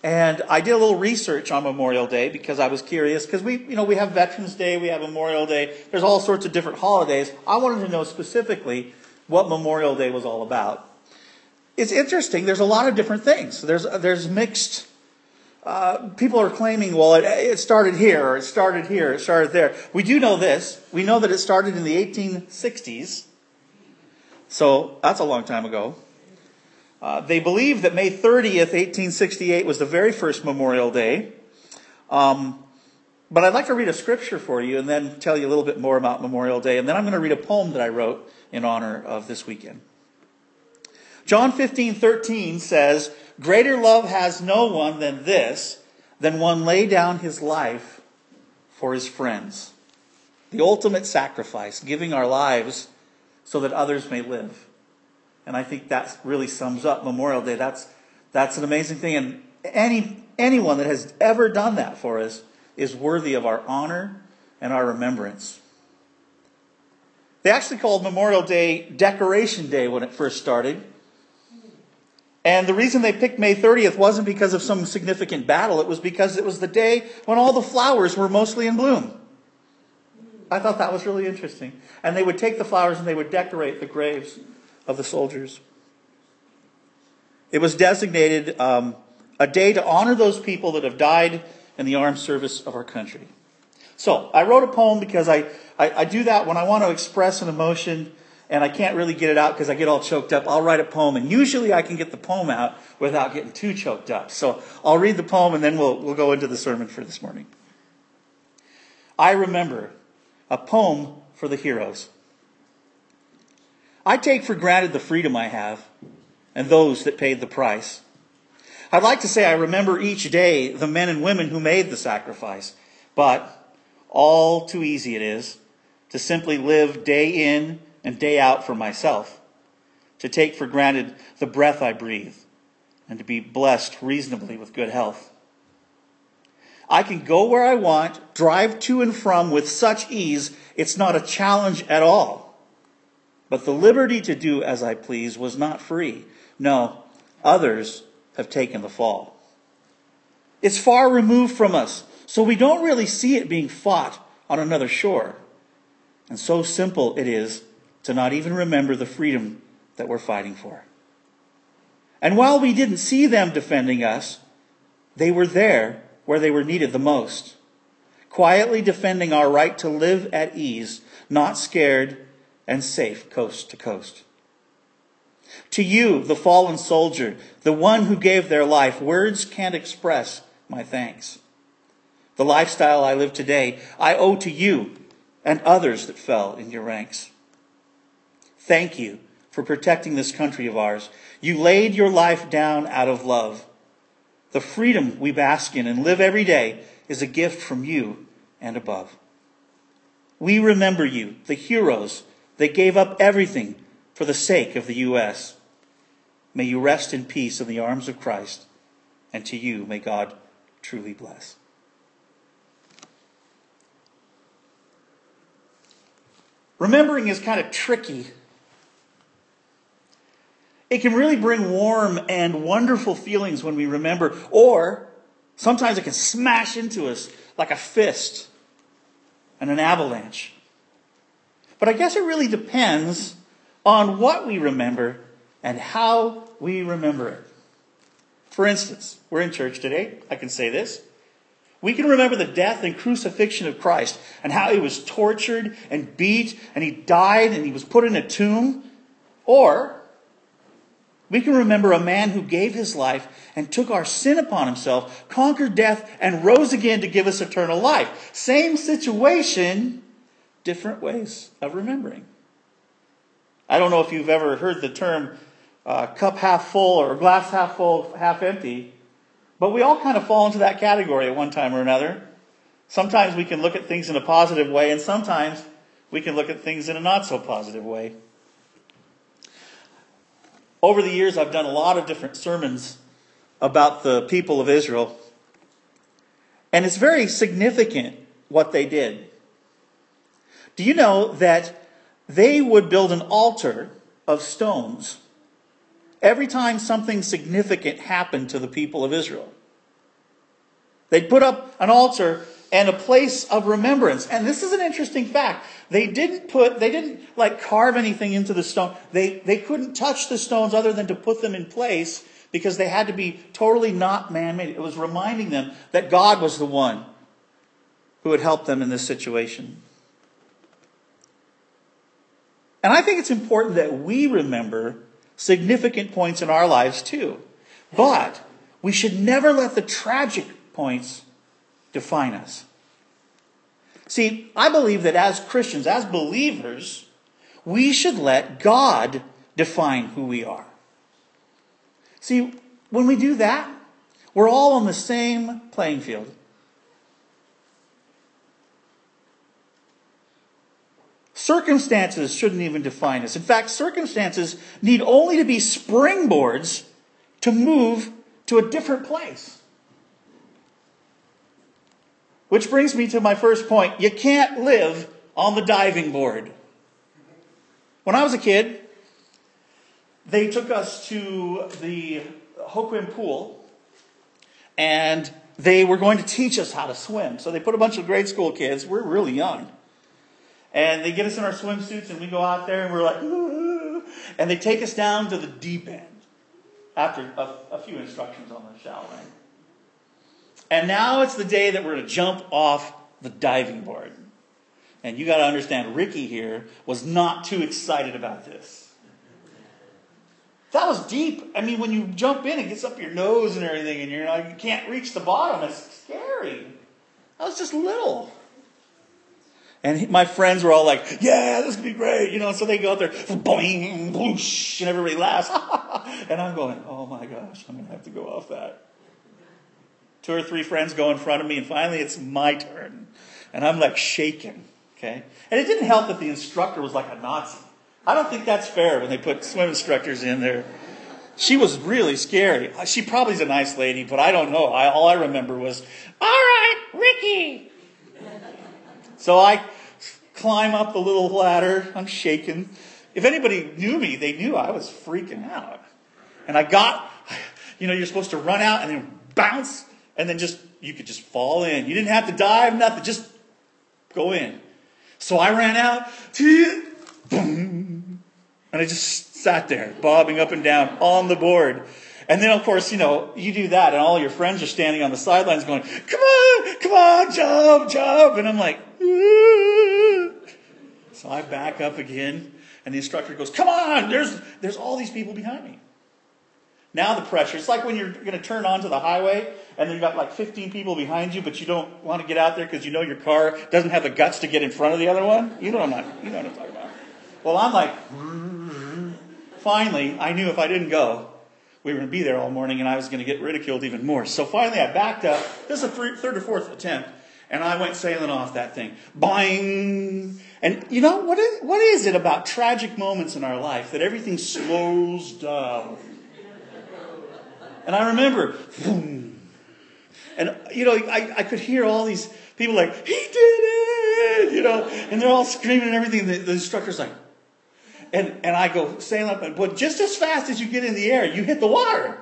B: And I did a little research on Memorial Day because I was curious because we, you know, we have Veterans Day, we have Memorial Day. There's all sorts of different holidays. I wanted to know specifically what Memorial Day was all about. It's interesting. There's a lot of different things. There's there's mixed. Uh, people are claiming, well, it, it started here, or it started here, it started there. We do know this. We know that it started in the 1860s. So that's a long time ago. Uh, they believe that May 30th, 1868 was the very first Memorial Day. Um, but I'd like to read a scripture for you and then tell you a little bit more about Memorial Day. And then I'm going to read a poem that I wrote in honor of this weekend. John 15, 13 says, Greater love has no one than this, than one lay down his life for his friends. The ultimate sacrifice, giving our lives so that others may live. And I think that really sums up Memorial Day. That's, that's an amazing thing. And any, anyone that has ever done that for us is worthy of our honor and our remembrance. They actually called Memorial Day Decoration Day when it first started. And the reason they picked May 30th wasn't because of some significant battle, it was because it was the day when all the flowers were mostly in bloom. I thought that was really interesting. And they would take the flowers and they would decorate the graves of the soldiers. It was designated um, a day to honor those people that have died in the armed service of our country. So I wrote a poem because I, I, I do that when I want to express an emotion and I can't really get it out because I get all choked up. I'll write a poem and usually I can get the poem out without getting too choked up. So I'll read the poem and then we'll, we'll go into the sermon for this morning. I remember a poem for the heroes. I take for granted the freedom I have and those that paid the price. I'd like to say I remember each day the men and women who made the sacrifice, but all too easy it is to simply live day in and day out for myself, to take for granted the breath I breathe, and to be blessed reasonably with good health. I can go where I want, drive to and from with such ease, it's not a challenge at all. But the liberty to do as I please was not free. No, others have taken the fall. It's far removed from us, so we don't really see it being fought on another shore. And so simple it is to not even remember the freedom that we're fighting for. And while we didn't see them defending us, they were there where they were needed the most, quietly defending our right to live at ease, not scared and safe coast to coast. To you, the fallen soldier, the one who gave their life, words can't express my thanks. The lifestyle I live today, I owe to you and others that fell in your ranks. Thank you for protecting this country of ours. You laid your life down out of love. The freedom we bask in and live every day is a gift from you and above. We remember you, the heroes that gave up everything for the sake of the U.S. May you rest in peace in the arms of Christ, and to you may God truly bless. Remembering is kind of tricky. It can really bring warm and wonderful feelings when we remember, or sometimes it can smash into us like a fist and an avalanche. But I guess it really depends on what we remember and how we remember it. For instance, we're in church today. I can say this. We can remember the death and crucifixion of Christ and how he was tortured and beat and he died and he was put in a tomb. Or we can remember a man who gave his life and took our sin upon himself, conquered death, and rose again to give us eternal life. Same situation, different ways of remembering. I don't know if you've ever heard the term uh, cup half full or glass half full, half empty. But we all kind of fall into that category at one time or another. Sometimes we can look at things in a positive way, and sometimes we can look at things in a not so positive way. Over the years, I've done a lot of different sermons about the people of Israel, and it's very significant what they did. Do you know that they would build an altar of stones every time something significant happened to the people of Israel. They'd put up an altar and a place of remembrance. And this is an interesting fact. They didn't put, they didn't like carve anything into the stone. They, they couldn't touch the stones other than to put them in place because they had to be totally not man-made. It was reminding them that God was the one who had helped them in this situation. And I think it's important that we remember significant points in our lives too. But we should never let the tragic points define us. See, I believe that as Christians, as believers, we should let God define who we are. See, when we do that, we're all on the same playing field. Circumstances shouldn't even define us. In fact, circumstances need only to be springboards to move to a different place. Which brings me to my first point. You can't live on the diving board. When I was a kid, they took us to the Hoquiam pool and they were going to teach us how to swim. So they put a bunch of grade school kids, we're really young, and they get us in our swimsuits and we go out there and we're like, "Ooh," and they take us down to the deep end after a, a few instructions on the shallow end. And now it's the day that we're to jump off the diving board. And you got to understand, Ricky here was not too excited about this. That was deep. I mean, when you jump in, it gets up your nose and everything, and you're like, you can't reach the bottom. It's scary. I was just little. And my friends were all like, yeah, this to be great. You know, so they go out there, boing, whoosh, and everybody laughs. and I'm going, oh my gosh, I'm going to have to go off that. Two or three friends go in front of me, and finally it's my turn. And I'm like shaking, okay? And it didn't help that the instructor was like a Nazi. I don't think that's fair when they put swim instructors in there. She was really scary. She probably's a nice lady, but I don't know. I, all I remember was, all right, Ricky. So I climb up the little ladder. I'm shaking. If anybody knew me, they knew I was freaking out. And I got, you know, you're supposed to run out and then bounce, and then just, you could just fall in. You didn't have to dive, nothing, just go in. So I ran out, boom, and I just sat there, bobbing up and down on the board. And then, of course, you know, you do that, and all your friends are standing on the sidelines going, come on, come on, jump, jump. And I'm like, so I back up again, and the instructor goes, come on, there's, there's all these people behind me. Now the pressure, it's like when you're going to turn onto the highway, and then you've got like 15 people behind you, but you don't want to get out there because you know your car doesn't have the guts to get in front of the other one. You know what I'm, not, you know what I'm talking about. Well, I'm like, mm-hmm. finally, I knew if I didn't go, we were going to be there all morning and I was going to get ridiculed even more. So finally, I backed up. This is three- third or fourth attempt. And I went sailing off that thing. Boing! And you know, what is, what is it about tragic moments in our life that everything slows down? And I remember, boom. And, you know, I, I could hear all these people like, he did it! You know, and they're all screaming and everything. The, the instructor's like, and, and I go sailing up, and, but just as fast as you get in the air, you hit the water.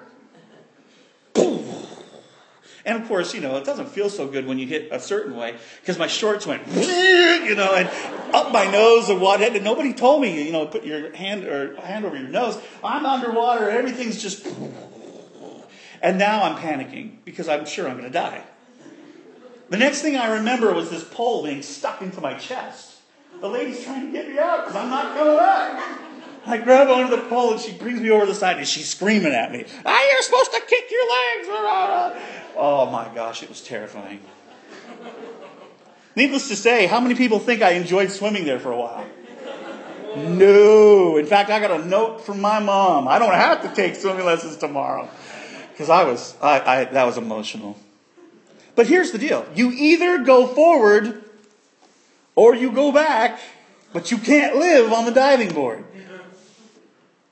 B: And of course, you know, it doesn't feel so good when you hit a certain way because my shorts went, you know, and up my nose and what. And nobody told me, you know, put your hand or hand over your nose. I'm underwater. Everything's just. And now I'm panicking because I'm sure I'm going to die. The next thing I remember was this pole being stuck into my chest. The lady's trying to get me out because I'm not coming back. I grab onto the pole and she brings me over the side and she's screaming at me. Ah, you're supposed to kick your legs. Oh my gosh, it was terrifying. Needless to say, how many people think I enjoyed swimming there for a while? No. In fact, I got a note from my mom. I don't have to take swimming lessons tomorrow. Because I was, I, I, that was emotional. But here's the deal. You either go forward or you go back, but you can't live on the diving board.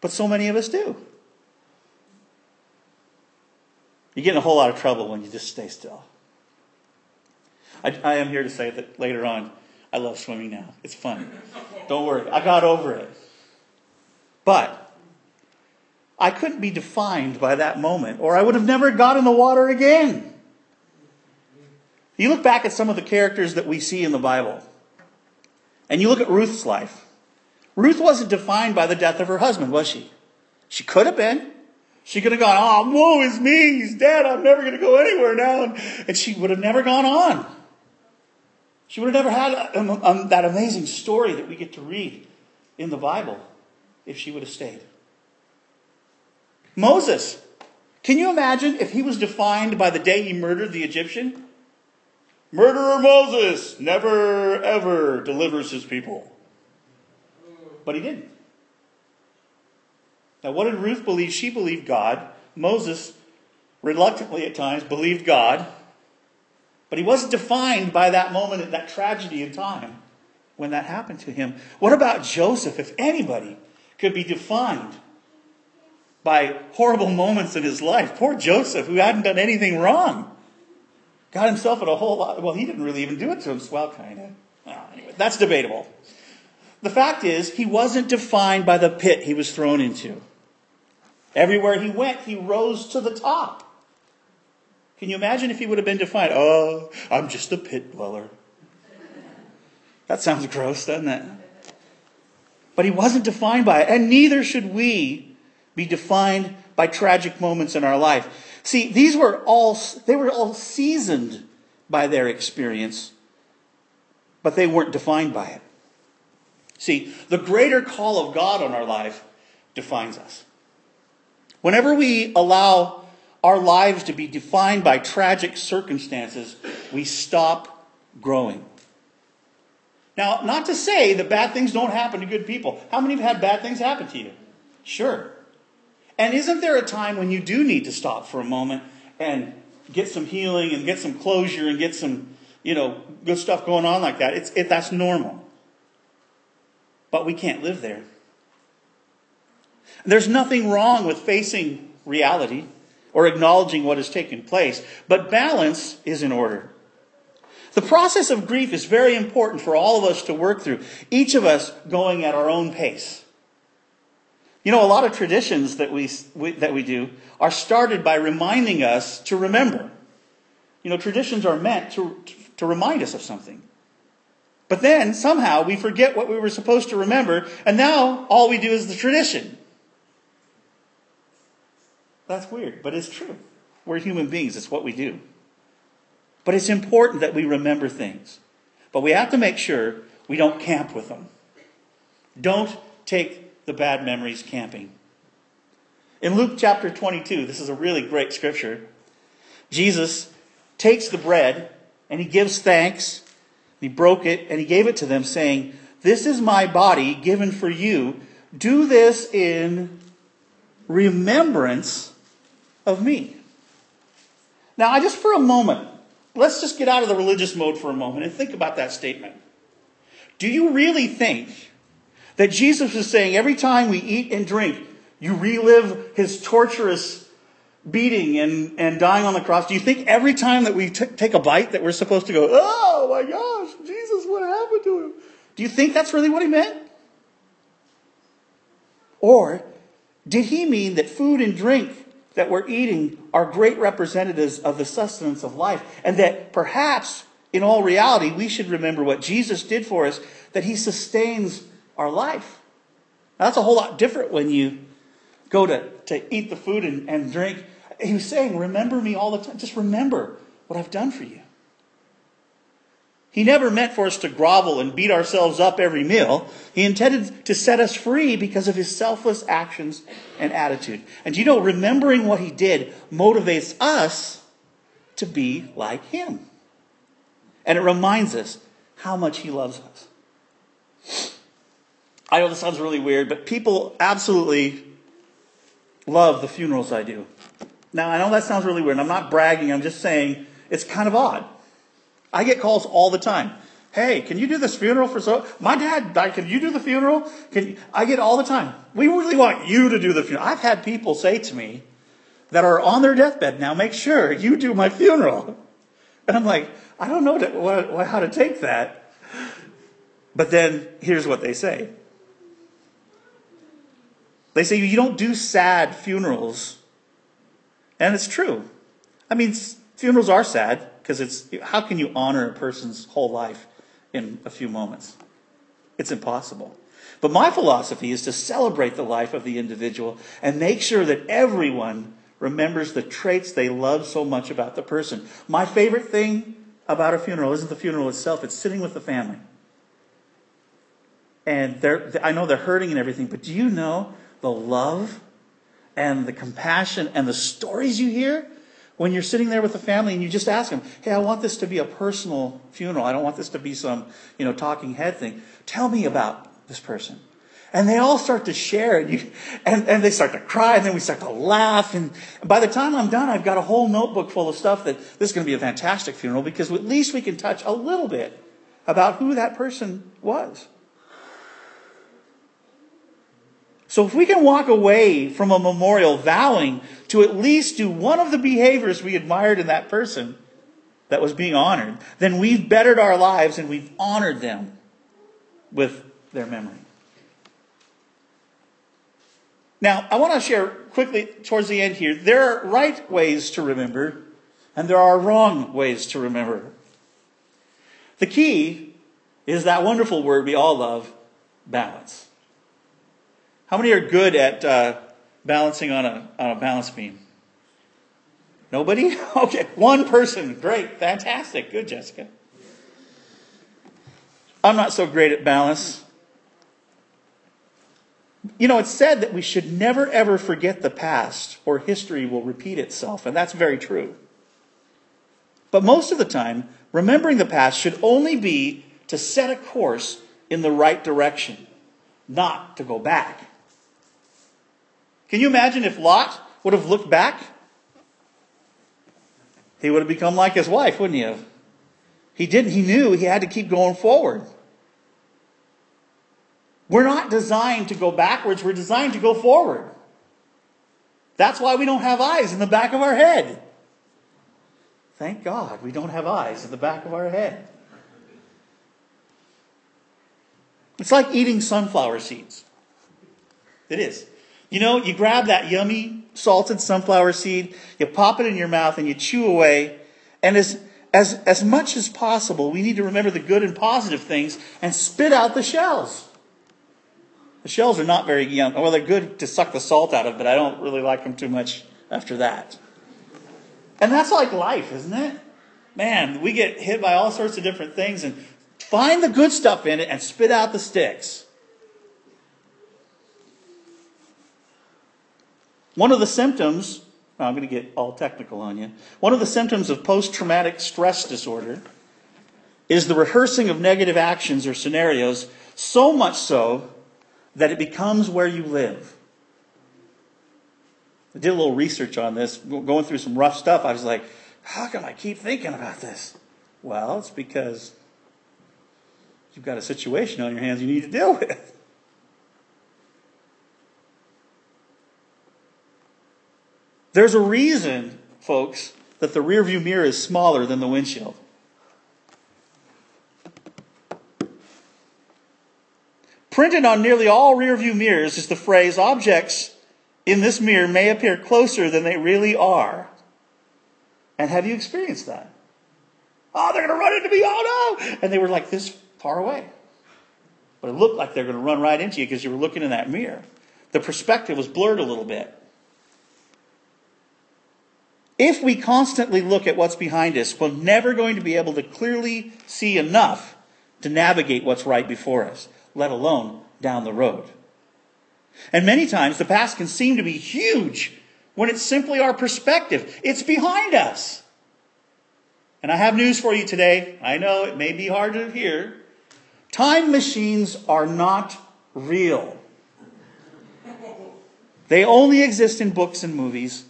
B: But so many of us do. You get in a whole lot of trouble when you just stay still. I, I am here to say that later on, I love swimming now. It's fun. Don't worry, I got over it. But I couldn't be defined by that moment, or I would have never got in the water again. You look back at some of the characters that we see in the Bible, and you look at Ruth's life. Ruth wasn't defined by the death of her husband, was she? She could have been. She could have gone, oh, woe is me, he's dead, I'm never going to go anywhere now. And she would have never gone on. She would have never had um, um, that amazing story that we get to read in the Bible if she would have stayed. Moses. Can you imagine if he was defined by the day he murdered the Egyptian? Murderer Moses never ever delivers his people. But he didn't. Now, what did Ruth believe? She believed God. Moses, reluctantly at times, believed God. But he wasn't defined by that moment, that tragedy in time when that happened to him. What about Joseph? If anybody could be defined by horrible moments in his life, poor Joseph, who hadn't done anything wrong, got himself in a whole lot. Well, he didn't really even do it to himself. Well, kind of. Well, anyway, that's debatable. The fact is, he wasn't defined by the pit he was thrown into. Everywhere he went, he rose to the top. Can you imagine if he would have been defined? Oh, I'm just a pit dweller. That sounds gross, doesn't it? But he wasn't defined by it, and neither should we be defined by tragic moments in our life. See, these were all they were all seasoned by their experience, but they weren't defined by it. See, the greater call of God on our life defines us. Whenever we allow our lives to be defined by tragic circumstances, we stop growing. Now, not to say that bad things don't happen to good people. How many have had bad things happen to you? Sure. And isn't there a time when you do need to stop for a moment and get some healing and get some closure and get some, you know, good stuff going on like that? It's, it, that's normal. But we can't live there. There's nothing wrong with facing reality or acknowledging what has taken place, but balance is in order. The process of grief is very important for all of us to work through, each of us going at our own pace. You know, a lot of traditions that we, we, that we do are started by reminding us to remember. You know, traditions are meant to, to remind us of something. But then somehow we forget what we were supposed to remember, and now all we do is the tradition. That's weird, but it's true. We're human beings, it's what we do. But it's important that we remember things. But we have to make sure we don't camp with them. Don't take the bad memories camping. In Luke chapter 22, this is a really great scripture. Jesus takes the bread and he gives thanks. He broke it and he gave it to them, saying, This is my body given for you. Do this in remembrance of me. Now, I just for a moment, let's just get out of the religious mode for a moment and think about that statement. Do you really think that Jesus was saying every time we eat and drink, you relive his torturous beating and, and dying on the cross? Do you think every time that we t- take a bite that we're supposed to go, oh my gosh, Jesus, what happened to him? Do you think that's really what he meant? Or did he mean that food and drink that we're eating are great representatives of the sustenance of life, and that perhaps, in all reality, we should remember what Jesus did for us, that he sustains our life? Now, that's a whole lot different when you go to, to eat the food and, and drink. He was saying, Remember me all the time. Just remember what I've done for you. He never meant for us to grovel and beat ourselves up every meal. He intended to set us free because of his selfless actions and attitude. And you know, remembering what he did motivates us to be like him. And it reminds us how much he loves us. I know this sounds really weird, but people absolutely love the funerals I do. Now, I know that sounds really weird. I'm not bragging, I'm just saying it's kind of odd. I get calls all the time. Hey, can you do this funeral for so? My dad died. Can you do the funeral? Can? I get all the time. We really want you to do the funeral. I've had people say to me that are on their deathbed now, make sure you do my funeral. And I'm like, I don't know to, what, how to take that. But then here's what they say. They say you don't do sad funerals. And it's true. I mean, funerals are sad because it's how can you honor a person's whole life in a few moments? It's impossible. But my philosophy is to celebrate the life of the individual and make sure that everyone remembers the traits they love so much about the person. My favorite thing about a funeral isn't the funeral itself, it's sitting with the family. And I know they're hurting and everything, but do you know the love and the compassion and the stories you hear when you're sitting there with the family and you just ask them, hey, I want this to be a personal funeral. I don't want this to be some, you know, talking head thing. Tell me about this person. And they all start to share and, you, and, and they start to cry and then we start to laugh. And by the time I'm done, I've got a whole notebook full of stuff that this is going to be a fantastic funeral because at least we can touch a little bit about who that person was. So if we can walk away from a memorial vowing to at least do one of the behaviors we admired in that person that was being honored, then we've bettered our lives and we've honored them with their memory. Now, I want to share quickly towards the end here. There are right ways to remember, and there are wrong ways to remember. The key is that wonderful word we all love balance. How many are good at uh, balancing on a, on a balance beam? Nobody? Okay, one person. Great, fantastic. Good, Jessica. I'm not so great at balance. You know, it's said that we should never ever forget the past or history will repeat itself, and that's very true. But most of the time, remembering the past should only be to set a course in the right direction, not to go back. Can you imagine if Lot would have looked back? He would have become like his wife, wouldn't he? He didn't. He knew he had to keep going forward. We're not designed to go backwards, we're designed to go forward. That's why we don't have eyes in the back of our head. Thank God we don't have eyes in the back of our head. It's like eating sunflower seeds. It is. You know, you grab that yummy salted sunflower seed, you pop it in your mouth, and you chew away. And as, as, as much as possible, we need to remember the good and positive things and spit out the shells. The shells are not very young. Well, they're good to suck the salt out of, but I don't really like them too much after that. And that's like life, isn't it? Man, we get hit by all sorts of different things and find the good stuff in it and spit out the sticks. One of the symptoms, I'm going to get all technical on you. One of the symptoms of post traumatic stress disorder is the rehearsing of negative actions or scenarios, so much so that it becomes where you live. I did a little research on this, going through some rough stuff. I was like, how can I keep thinking about this? Well, it's because you've got a situation on your hands you need to deal with. There's a reason, folks, that the rearview mirror is smaller than the windshield. Printed on nearly all rearview mirrors is the phrase objects in this mirror may appear closer than they really are. And have you experienced that? Oh, they're going to run into me. Oh, no. And they were like this far away. But it looked like they're going to run right into you because you were looking in that mirror. The perspective was blurred a little bit. If we constantly look at what's behind us, we're never going to be able to clearly see enough to navigate what's right before us, let alone down the road. And many times the past can seem to be huge when it's simply our perspective. It's behind us. And I have news for you today. I know it may be hard to hear. Time machines are not real. They only exist in books and movies.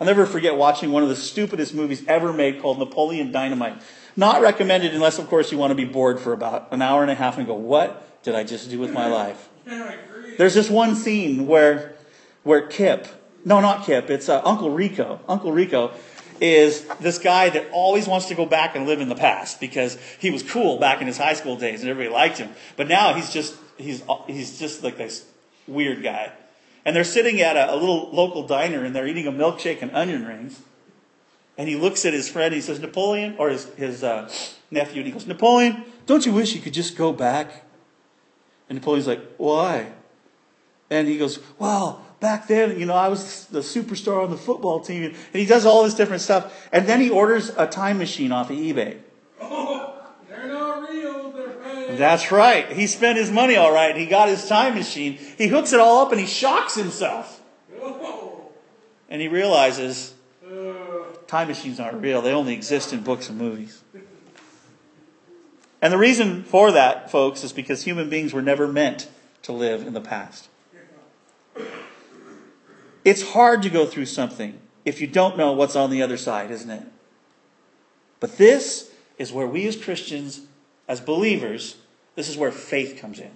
B: I'll never forget watching one of the stupidest movies ever made called Napoleon Dynamite. Not recommended unless, of course, you want to be bored for about an hour and a half and go, What did I just do with my life? There's this one scene where, where Kip, no, not Kip, it's uh, Uncle Rico. Uncle Rico is this guy that always wants to go back and live in the past because he was cool back in his high school days and everybody liked him. But now he's just, he's, he's just like this weird guy. And they're sitting at a, a little local diner and they're eating a milkshake and onion rings. And he looks at his friend and he says, Napoleon, or his, his uh, nephew, and he goes, Napoleon, don't you wish you could just go back? And Napoleon's like, why? And he goes, well, back then, you know, I was the superstar on the football team. And he does all this different stuff. And then he orders a time machine off of eBay.
F: They're not real, they're fake.
B: That's right. He spent his money all right. He got his time machine. He hooks it all up and he shocks himself. And he realizes time machines aren't real. They only exist in books and movies. And the reason for that, folks, is because human beings were never meant to live in the past. It's hard to go through something if you don't know what's on the other side, isn't it? But this is where we as Christians, as believers, this is where faith comes in.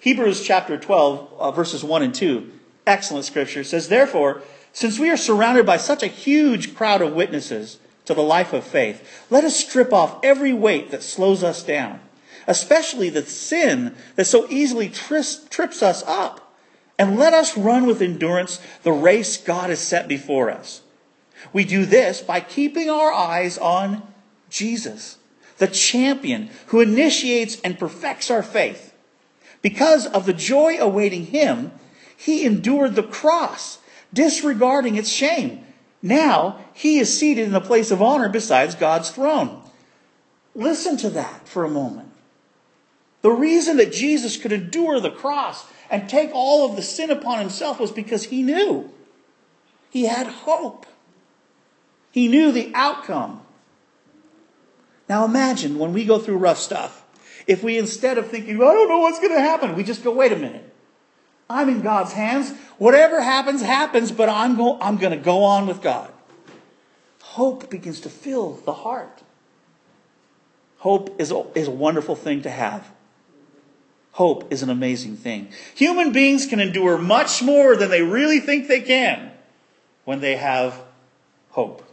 B: Hebrews chapter 12, uh, verses 1 and 2, excellent scripture, says, Therefore, since we are surrounded by such a huge crowd of witnesses to the life of faith, let us strip off every weight that slows us down, especially the sin that so easily tris- trips us up, and let us run with endurance the race God has set before us. We do this by keeping our eyes on Jesus, the champion who initiates and perfects our faith. Because of the joy awaiting him, he endured the cross, disregarding its shame. Now he is seated in the place of honor besides God's throne. Listen to that for a moment. The reason that Jesus could endure the cross and take all of the sin upon himself was because he knew. He had hope. He knew the outcome. Now imagine when we go through rough stuff, if we instead of thinking, I don't know what's going to happen, we just go, wait a minute. I'm in God's hands. Whatever happens, happens, but I'm, go- I'm going to go on with God. Hope begins to fill the heart. Hope is a, is a wonderful thing to have. Hope is an amazing thing. Human beings can endure much more than they really think they can when they have hope.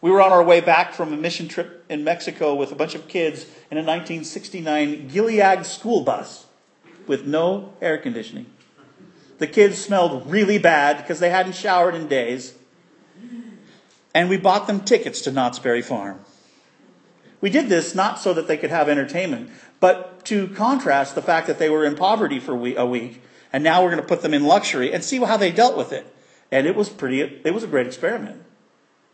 B: We were on our way back from a mission trip in Mexico with a bunch of kids in a 1969 Gillig school bus with no air conditioning. The kids smelled really bad because they hadn't showered in days. And we bought them tickets to Knott's Berry Farm. We did this not so that they could have entertainment, but to contrast the fact that they were in poverty for a week, and now we're going to put them in luxury and see how they dealt with it. And it was pretty, it was a great experiment.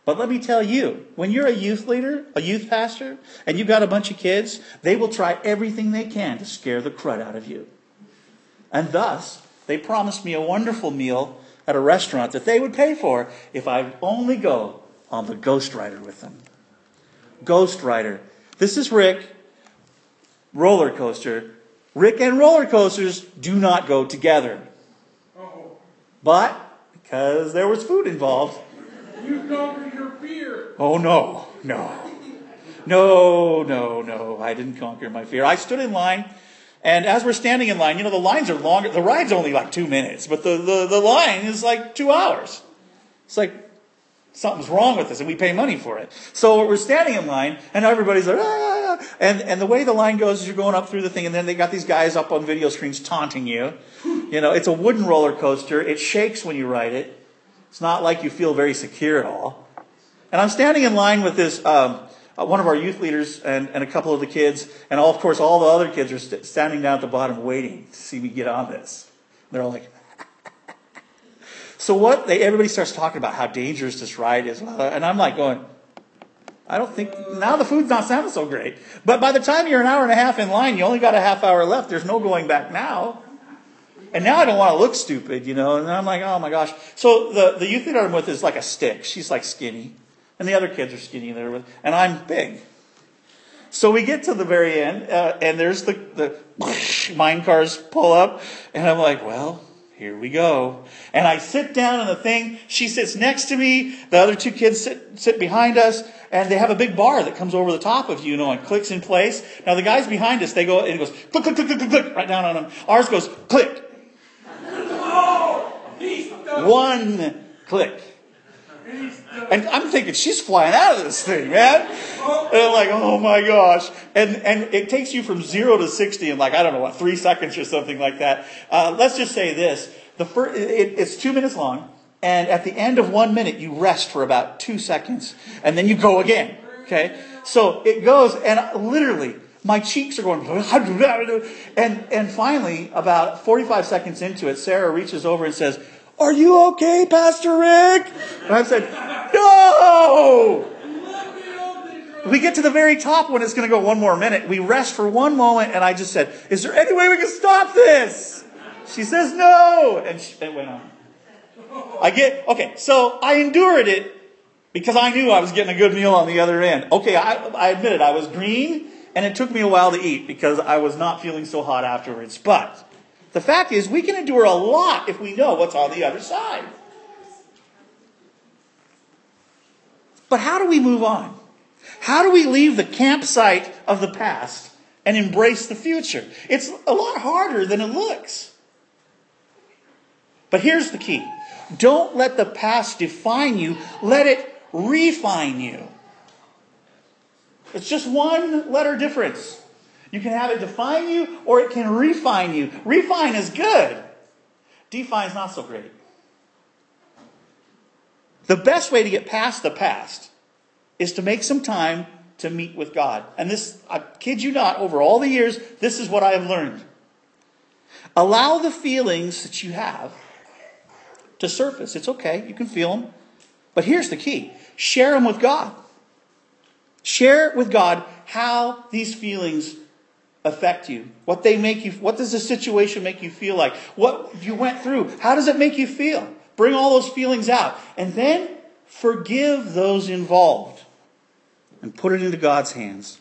B: But let me tell you, when you're a youth leader, a youth pastor, and you've got a bunch of kids, they will try everything they can to scare the crud out of you. And thus, they promised me a wonderful meal at a restaurant that they would pay for if I only go on the Ghost Rider with them. Ghost Rider. This is Rick. Roller coaster. Rick and roller coasters do not go together. But because there was food involved,
F: you conquered your fear.
B: Oh, no, no. No, no, no. I didn't conquer my fear. I stood in line, and as we're standing in line, you know, the lines are longer. The ride's only like two minutes, but the, the, the line is like two hours. It's like something's wrong with this, and we pay money for it. So we're standing in line, and everybody's like, ah, and, and the way the line goes is you're going up through the thing, and then they got these guys up on video screens taunting you. You know, it's a wooden roller coaster. It shakes when you ride it. It's not like you feel very secure at all. And I'm standing in line with this, um, uh, one of our youth leaders and, and a couple of the kids, and all, of course, all the other kids are st- standing down at the bottom waiting to see me get on this. They're all like, so what? They, everybody starts talking about how dangerous this ride is, and I'm like going, I don't think now the food's not sounding so great. But by the time you're an hour and a half in line, you only got a half hour left. There's no going back now. And now I don't want to look stupid, you know. And I'm like, oh my gosh. So the, the youth leader I'm with is like a stick. She's like skinny. And the other kids are skinny there with, and I'm big. So we get to the very end, uh, and there's the, the mine cars pull up, and I'm like, well, here we go. And I sit down in the thing. She sits next to me. The other two kids sit, sit behind us, and they have a big bar that comes over the top of you, you know, and clicks in place. Now the guys behind us, they go, and it goes click, click, click, click, click, right down on them. Ours goes click. One click. And I'm thinking, she's flying out of this thing, man. And I'm like, oh my gosh. And, and it takes you from zero to 60 in like, I don't know what, three seconds or something like that. Uh, let's just say this. The first, it, it's two minutes long. And at the end of one minute, you rest for about two seconds. And then you go again. Okay? So it goes, and literally, my cheeks are going, and, and finally, about 45 seconds into it, Sarah reaches over and says, Are you okay, Pastor Rick? And I said, No! We get to the very top when it's going to go one more minute. We rest for one moment, and I just said, Is there any way we can stop this? She says, No! And she, it went on. I get, okay, so I endured it because I knew I was getting a good meal on the other end. Okay, I, I admit it, I was green, and it took me a while to eat because I was not feeling so hot afterwards. But the fact is, we can endure a lot if we know what's on the other side. But how do we move on? How do we leave the campsite of the past and embrace the future? It's a lot harder than it looks. But here's the key don't let the past define you, let it refine you. It's just one letter difference. You can have it define you or it can refine you. Refine is good, define is not so great. The best way to get past the past is to make some time to meet with God. And this, I kid you not, over all the years, this is what I have learned. Allow the feelings that you have to surface. It's okay, you can feel them. But here's the key share them with God. Share with God how these feelings affect you, what they make you, what does the situation make you feel like, what you went through, how does it make you feel? Bring all those feelings out. And then forgive those involved and put it into God's hands.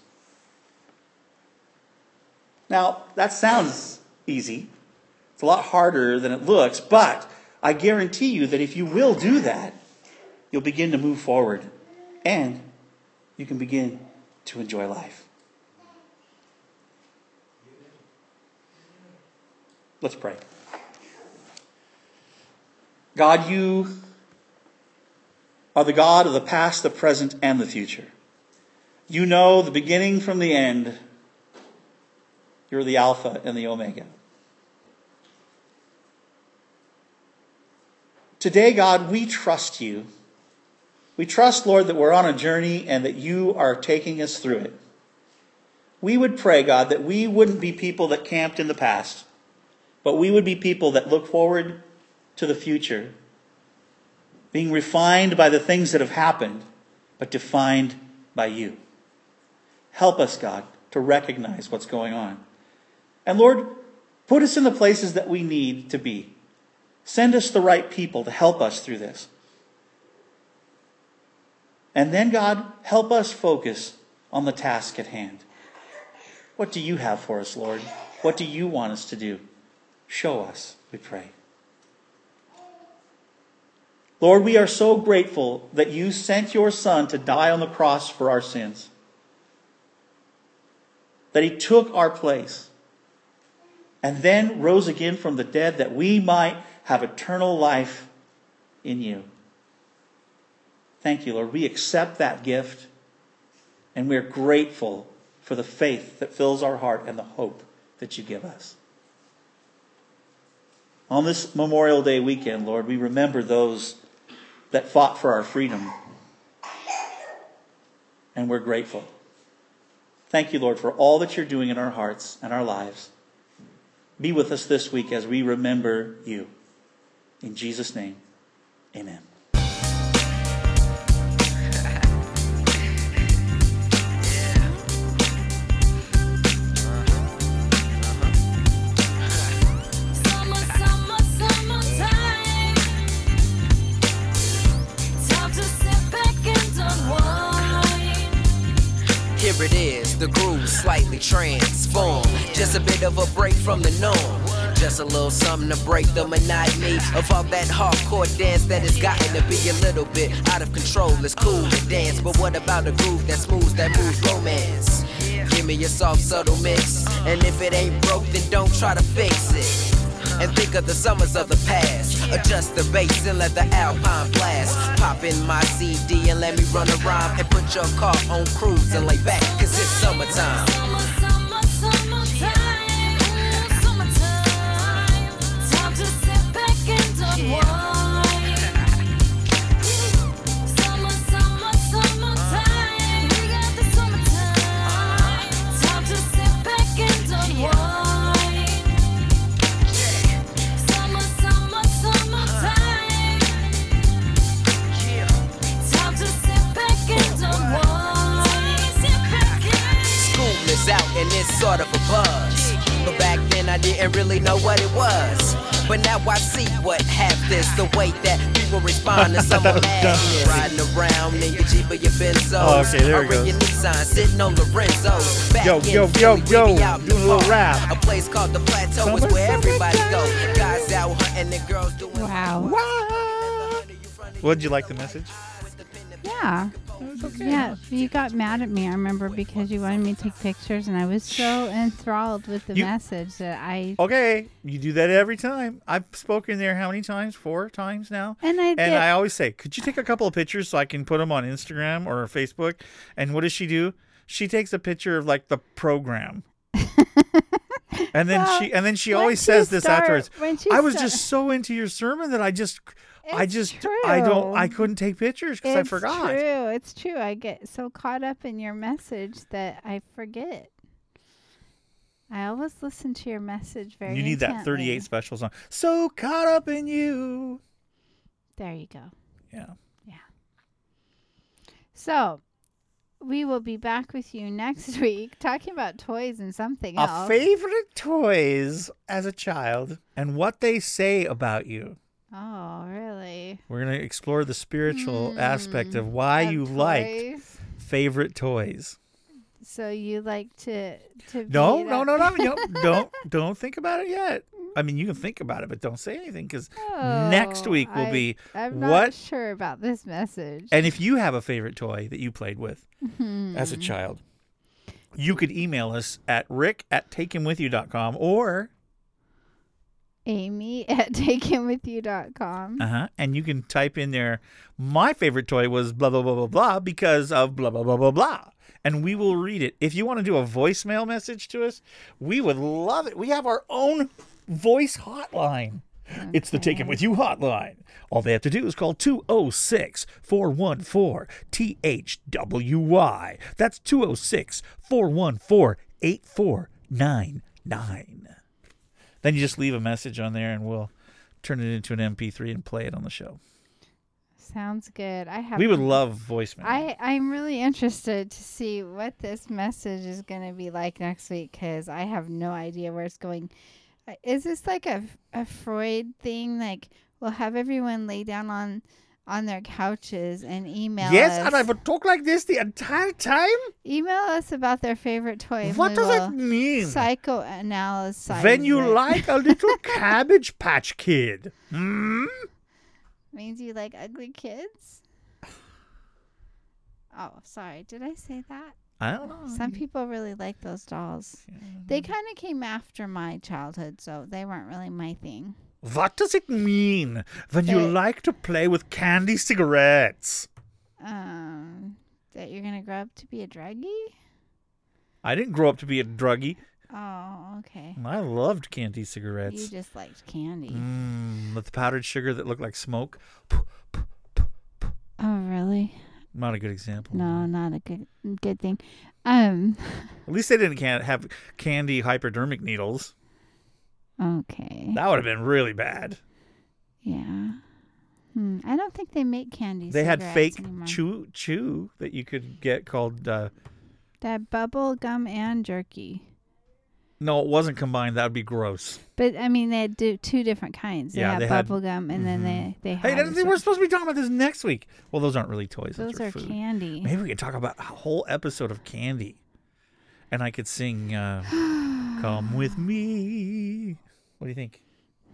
B: Now, that sounds easy. It's a lot harder than it looks, but I guarantee you that if you will do that, you'll begin to move forward and you can begin to enjoy life. Let's pray. God, you are the God of the past, the present, and the future. You know the beginning from the end. You're the Alpha and the Omega. Today, God, we trust you. We trust, Lord, that we're on a journey and that you are taking us through it. We would pray, God, that we wouldn't be people that camped in the past, but we would be people that look forward to the future, being refined by the things that have happened, but defined by you. Help us, God, to recognize what's going on. And Lord, put us in the places that we need to be. Send us the right people to help us through this. And then, God, help us focus on the task at hand. What do you have for us, Lord? What do you want us to do? Show us, we pray. Lord, we are so grateful that you sent your Son to die on the cross for our sins, that he took our place, and then rose again from the dead that we might have eternal life in you. Thank you, Lord. We accept that gift, and we're grateful for the faith that fills our heart and the hope that you give us. On this Memorial Day weekend, Lord, we remember those that fought for our freedom, and we're grateful. Thank you, Lord, for all that you're doing in our hearts and our lives. Be with us this week as we remember you. In Jesus' name, amen.
E: Transformed. Just a bit of a break from the norm. Just a little something to break the monotony of all that hardcore dance that has gotten to be a little bit out of control. It's cool to dance, but what about a groove that smooths that moves romance? Give me a soft, subtle mix, and if it ain't broke, then don't try to fix it. And think of the summers of the past. Adjust the bass and let the alpine blast. Pop in my CD and let me run a rhyme. And put your car on cruise and lay back, cause it's summertime. Out and it's sort of a buzz. But I didn't really know what it was. But now I see what half this, the way that people respond to summer madness. Riding around in your Jeep or your Benzo.
D: Oh, okay, there it
E: or in your. Nissan, sitting on Lorenzo's. Back
D: Yo,
E: in
D: yo, yo, yo,
E: out in
D: doing a little rap.
E: A place called the Plateau is where everybody go. Guys out hunting and girls doing
C: Wow.
D: What did you like the message?
C: Yeah. Yeah, you got mad at me, I remember, because you wanted me to take pictures, and I was so enthralled with the
D: You-
C: message that I.
D: Okay, you do that every time. I've spoken there how many times? Four times now.
C: And I
D: And
C: did.
D: I always say, could you take a couple of pictures so I can put them on Instagram or Facebook? And what does she do? She takes a picture of like the program. and then
C: Well,
D: she and then she always says this
C: start-
D: afterwards. I was
C: start-
D: just so into your sermon that I just I just I don't I couldn't take pictures because I forgot.
C: it's true. It's true. I get so caught up in your message that I forget. I always listen to your message very.
D: You need that 38 special song. So caught up in you.
C: There you go.
D: Yeah. Yeah.
C: So, we will be back with you next week talking about toys and something
D: A
C: else.
D: favorite toys as a child and what they say about you.
C: Oh, really?
D: We're going to explore the spiritual hmm. aspect of why you like favorite toys.
C: So you like to to
D: No, no, no, no, no. don't don't think about it yet. I mean, you can think about it, but don't say anything because next
C: Oh,
D: week will
C: I-
D: be
C: I'm not
D: what.
C: sure about this message.
D: And if you have a favorite toy that you played with
C: Hmm.
D: as a child, you could email us at rick at takehimwithyou.com or
C: Amy at takehimwithyou.com.
B: Uh huh. And you can type in there, my favorite toy was blah, blah, blah, blah, blah, because of blah, blah, blah, blah, blah. And we will read it. If you want to do a voicemail message to us, we would love it. We have our own voice hotline. Mm-hmm. It's the Take Him With You hotline. All they have to do is call 206 414 THWY. That's 206 414 8499. Then you just leave a message on there and we'll turn it into an MP3 and play it on the show.
C: Sounds good. I have
B: We would love voicemail.
C: I, I'm really interested to see what this message is going to be like next week because I have no idea where it's going. Is this like a, a Freud thing? Like, we'll have everyone lay down on on their couches and email
B: yes,
C: us.
B: and I would talk like this the entire time?
C: email us about their favorite toy.
B: What does that mean?
C: Psychoanalysis.
B: When you
C: it.
B: like a little cabbage patch kid. Hmm?
C: means you like ugly kids. Oh, sorry. Did I say that?
B: I don't know.
C: Some people really like those dolls. They kind of came after my childhood, so they weren't really my thing.
B: What does it mean when you like to play with candy cigarettes?
C: Um, that you're gonna grow up to be a druggie?
B: I didn't grow up to be a druggie.
C: Oh, okay.
B: I loved candy cigarettes.
C: You just liked candy.
B: Mm, with the powdered sugar that looked like smoke.
C: Oh, really?
B: Not a good example.
C: No, not a good good thing. Um,
B: At least they didn't can- have candy hypodermic needles.
C: okay.
B: That would have been really bad.
C: Yeah. Hmm. I don't think they make candy.
B: They had
C: cigarettes
B: fake
C: anymore.
B: chew chew that you could get called. Uh,
C: had bubble gum and jerky.
B: No, it wasn't combined. That would be gross.
C: But I mean, they had do, two different kinds. They
B: Yeah,
C: had
B: they had-
C: bubble gum, and then they they
B: Hey,
C: had. a
B: we're supposed to be talking about this next week. Well, those aren't really toys.
C: those
B: are
C: are
B: food.
C: candy.
B: Maybe we could talk about a whole episode of candy, and I could sing uh, "Come with Me." What do you think?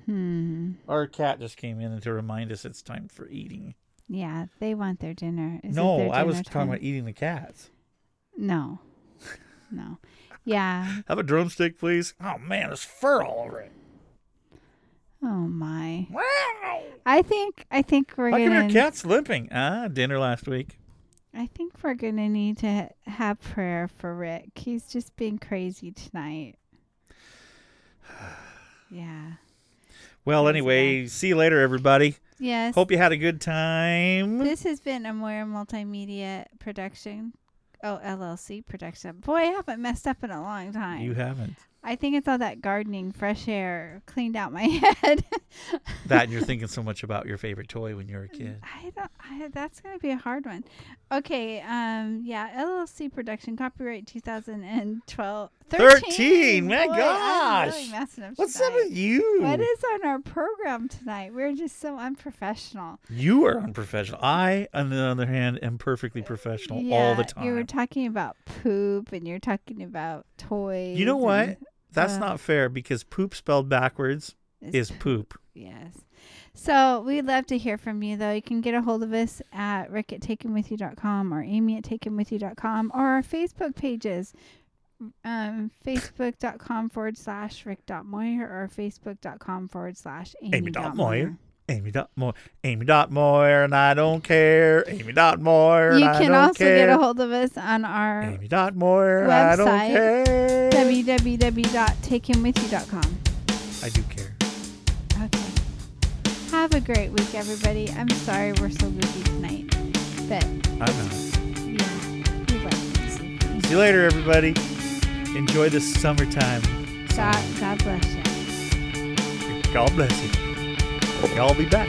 C: Hmm.
B: Our cat just came in to remind us it's time for eating.
C: Yeah, they want their dinner. Is it
B: no,
C: their
B: I was
C: dinner
B: talking
C: time?
B: about eating the cats.
C: No. No. Yeah.
B: Have a drumstick, please. Oh man, there's fur all over it.
C: Oh my.
B: Wow!
C: I think I think we're
B: How come
C: gonna
B: your cat's limping? Ah, dinner last week.
C: I think we're gonna need to have prayer for Rick. He's just being crazy tonight. Yeah.
B: Well, anyway, see you later, everybody.
C: Yes.
B: Hope you had a good time.
C: This has been a Moyer Multimedia production. Oh, LLC production. Boy, I haven't messed up in a long time.
B: You haven't.
C: I think it's all that gardening, fresh air cleaned out my head.
B: That and you're thinking so much about your favorite toy when you were a kid.
C: I don't. I, that's gonna be a hard one. Okay. Um. Yeah. LLC production. Copyright 2012.
B: 13, my
C: Boy,
B: gosh.
C: really up
B: What's up with you?
C: What is on our program tonight? We're just so unprofessional.
B: You are unprofessional. I, on the other hand, am perfectly professional all the
C: time. You were talking about poop, and you're talking about toys.
B: You know what?
C: and
B: That's
C: uh,
B: not fair because poop spelled backwards is poop.
C: Yes. So we'd love to hear from you, though. You can get a hold of us at rick at takehimwithyou.com or amy at takehimwithyou.com or our Facebook pages, um, facebook.com forward slash rick.moyer or facebook.com forward slash amy,
B: Amy dot Moyer. Amy dot Moyer. Amy dot Moyer, and I don't care. Amy dot Moyer,
C: You
B: I
C: can also
B: care.
C: get a hold of us on our
B: Amy dot Moyer, and I don't
C: website,
B: care.
C: www.takehimwithyou.com.
B: I do care.
C: Okay. Have a great week, everybody. I'm sorry we're so busy tonight, but
B: I'm not.
C: yeah, we like to.
B: See you later, everybody. Enjoy the summertime.
C: God, God bless you.
B: God bless you. Y'all be back.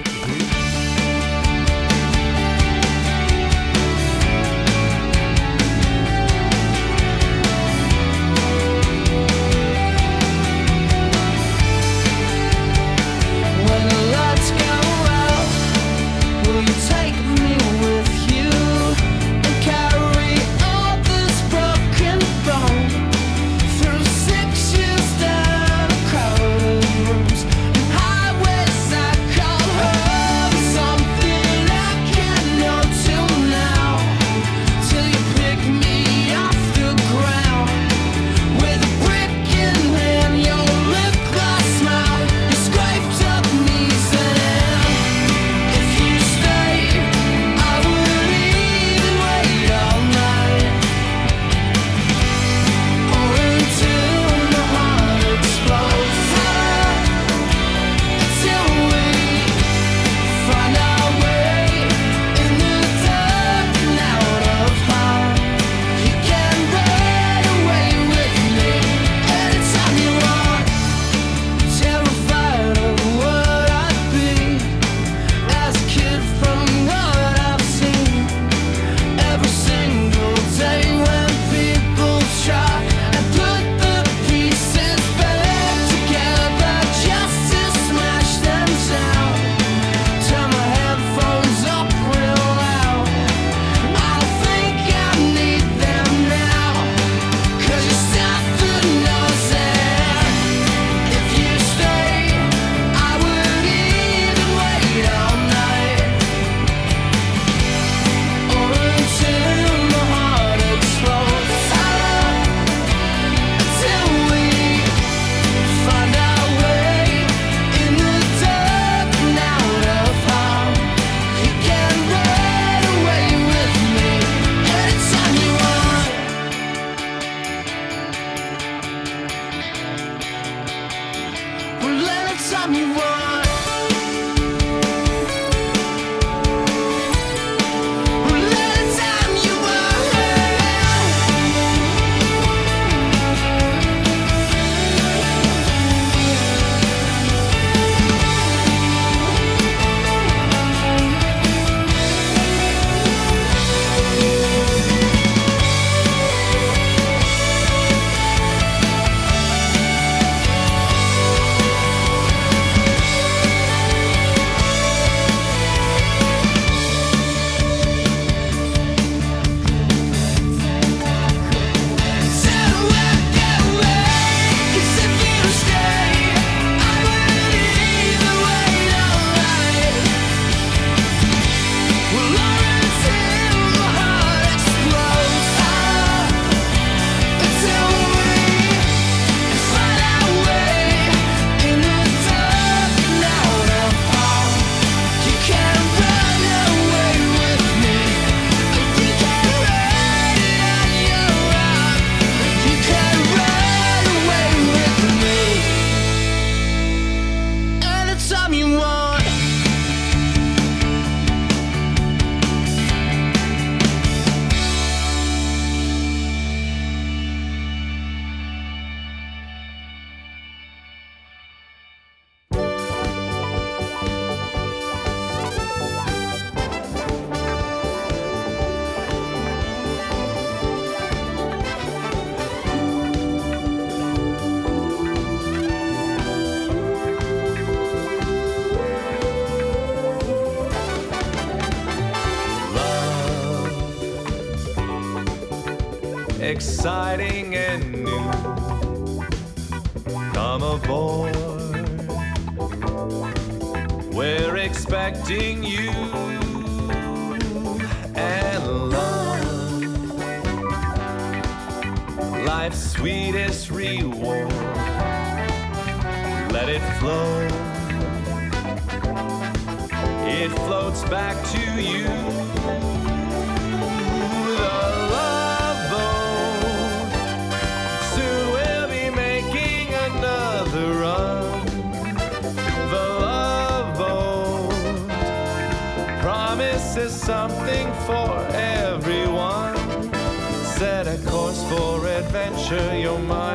G: Adventure, your mind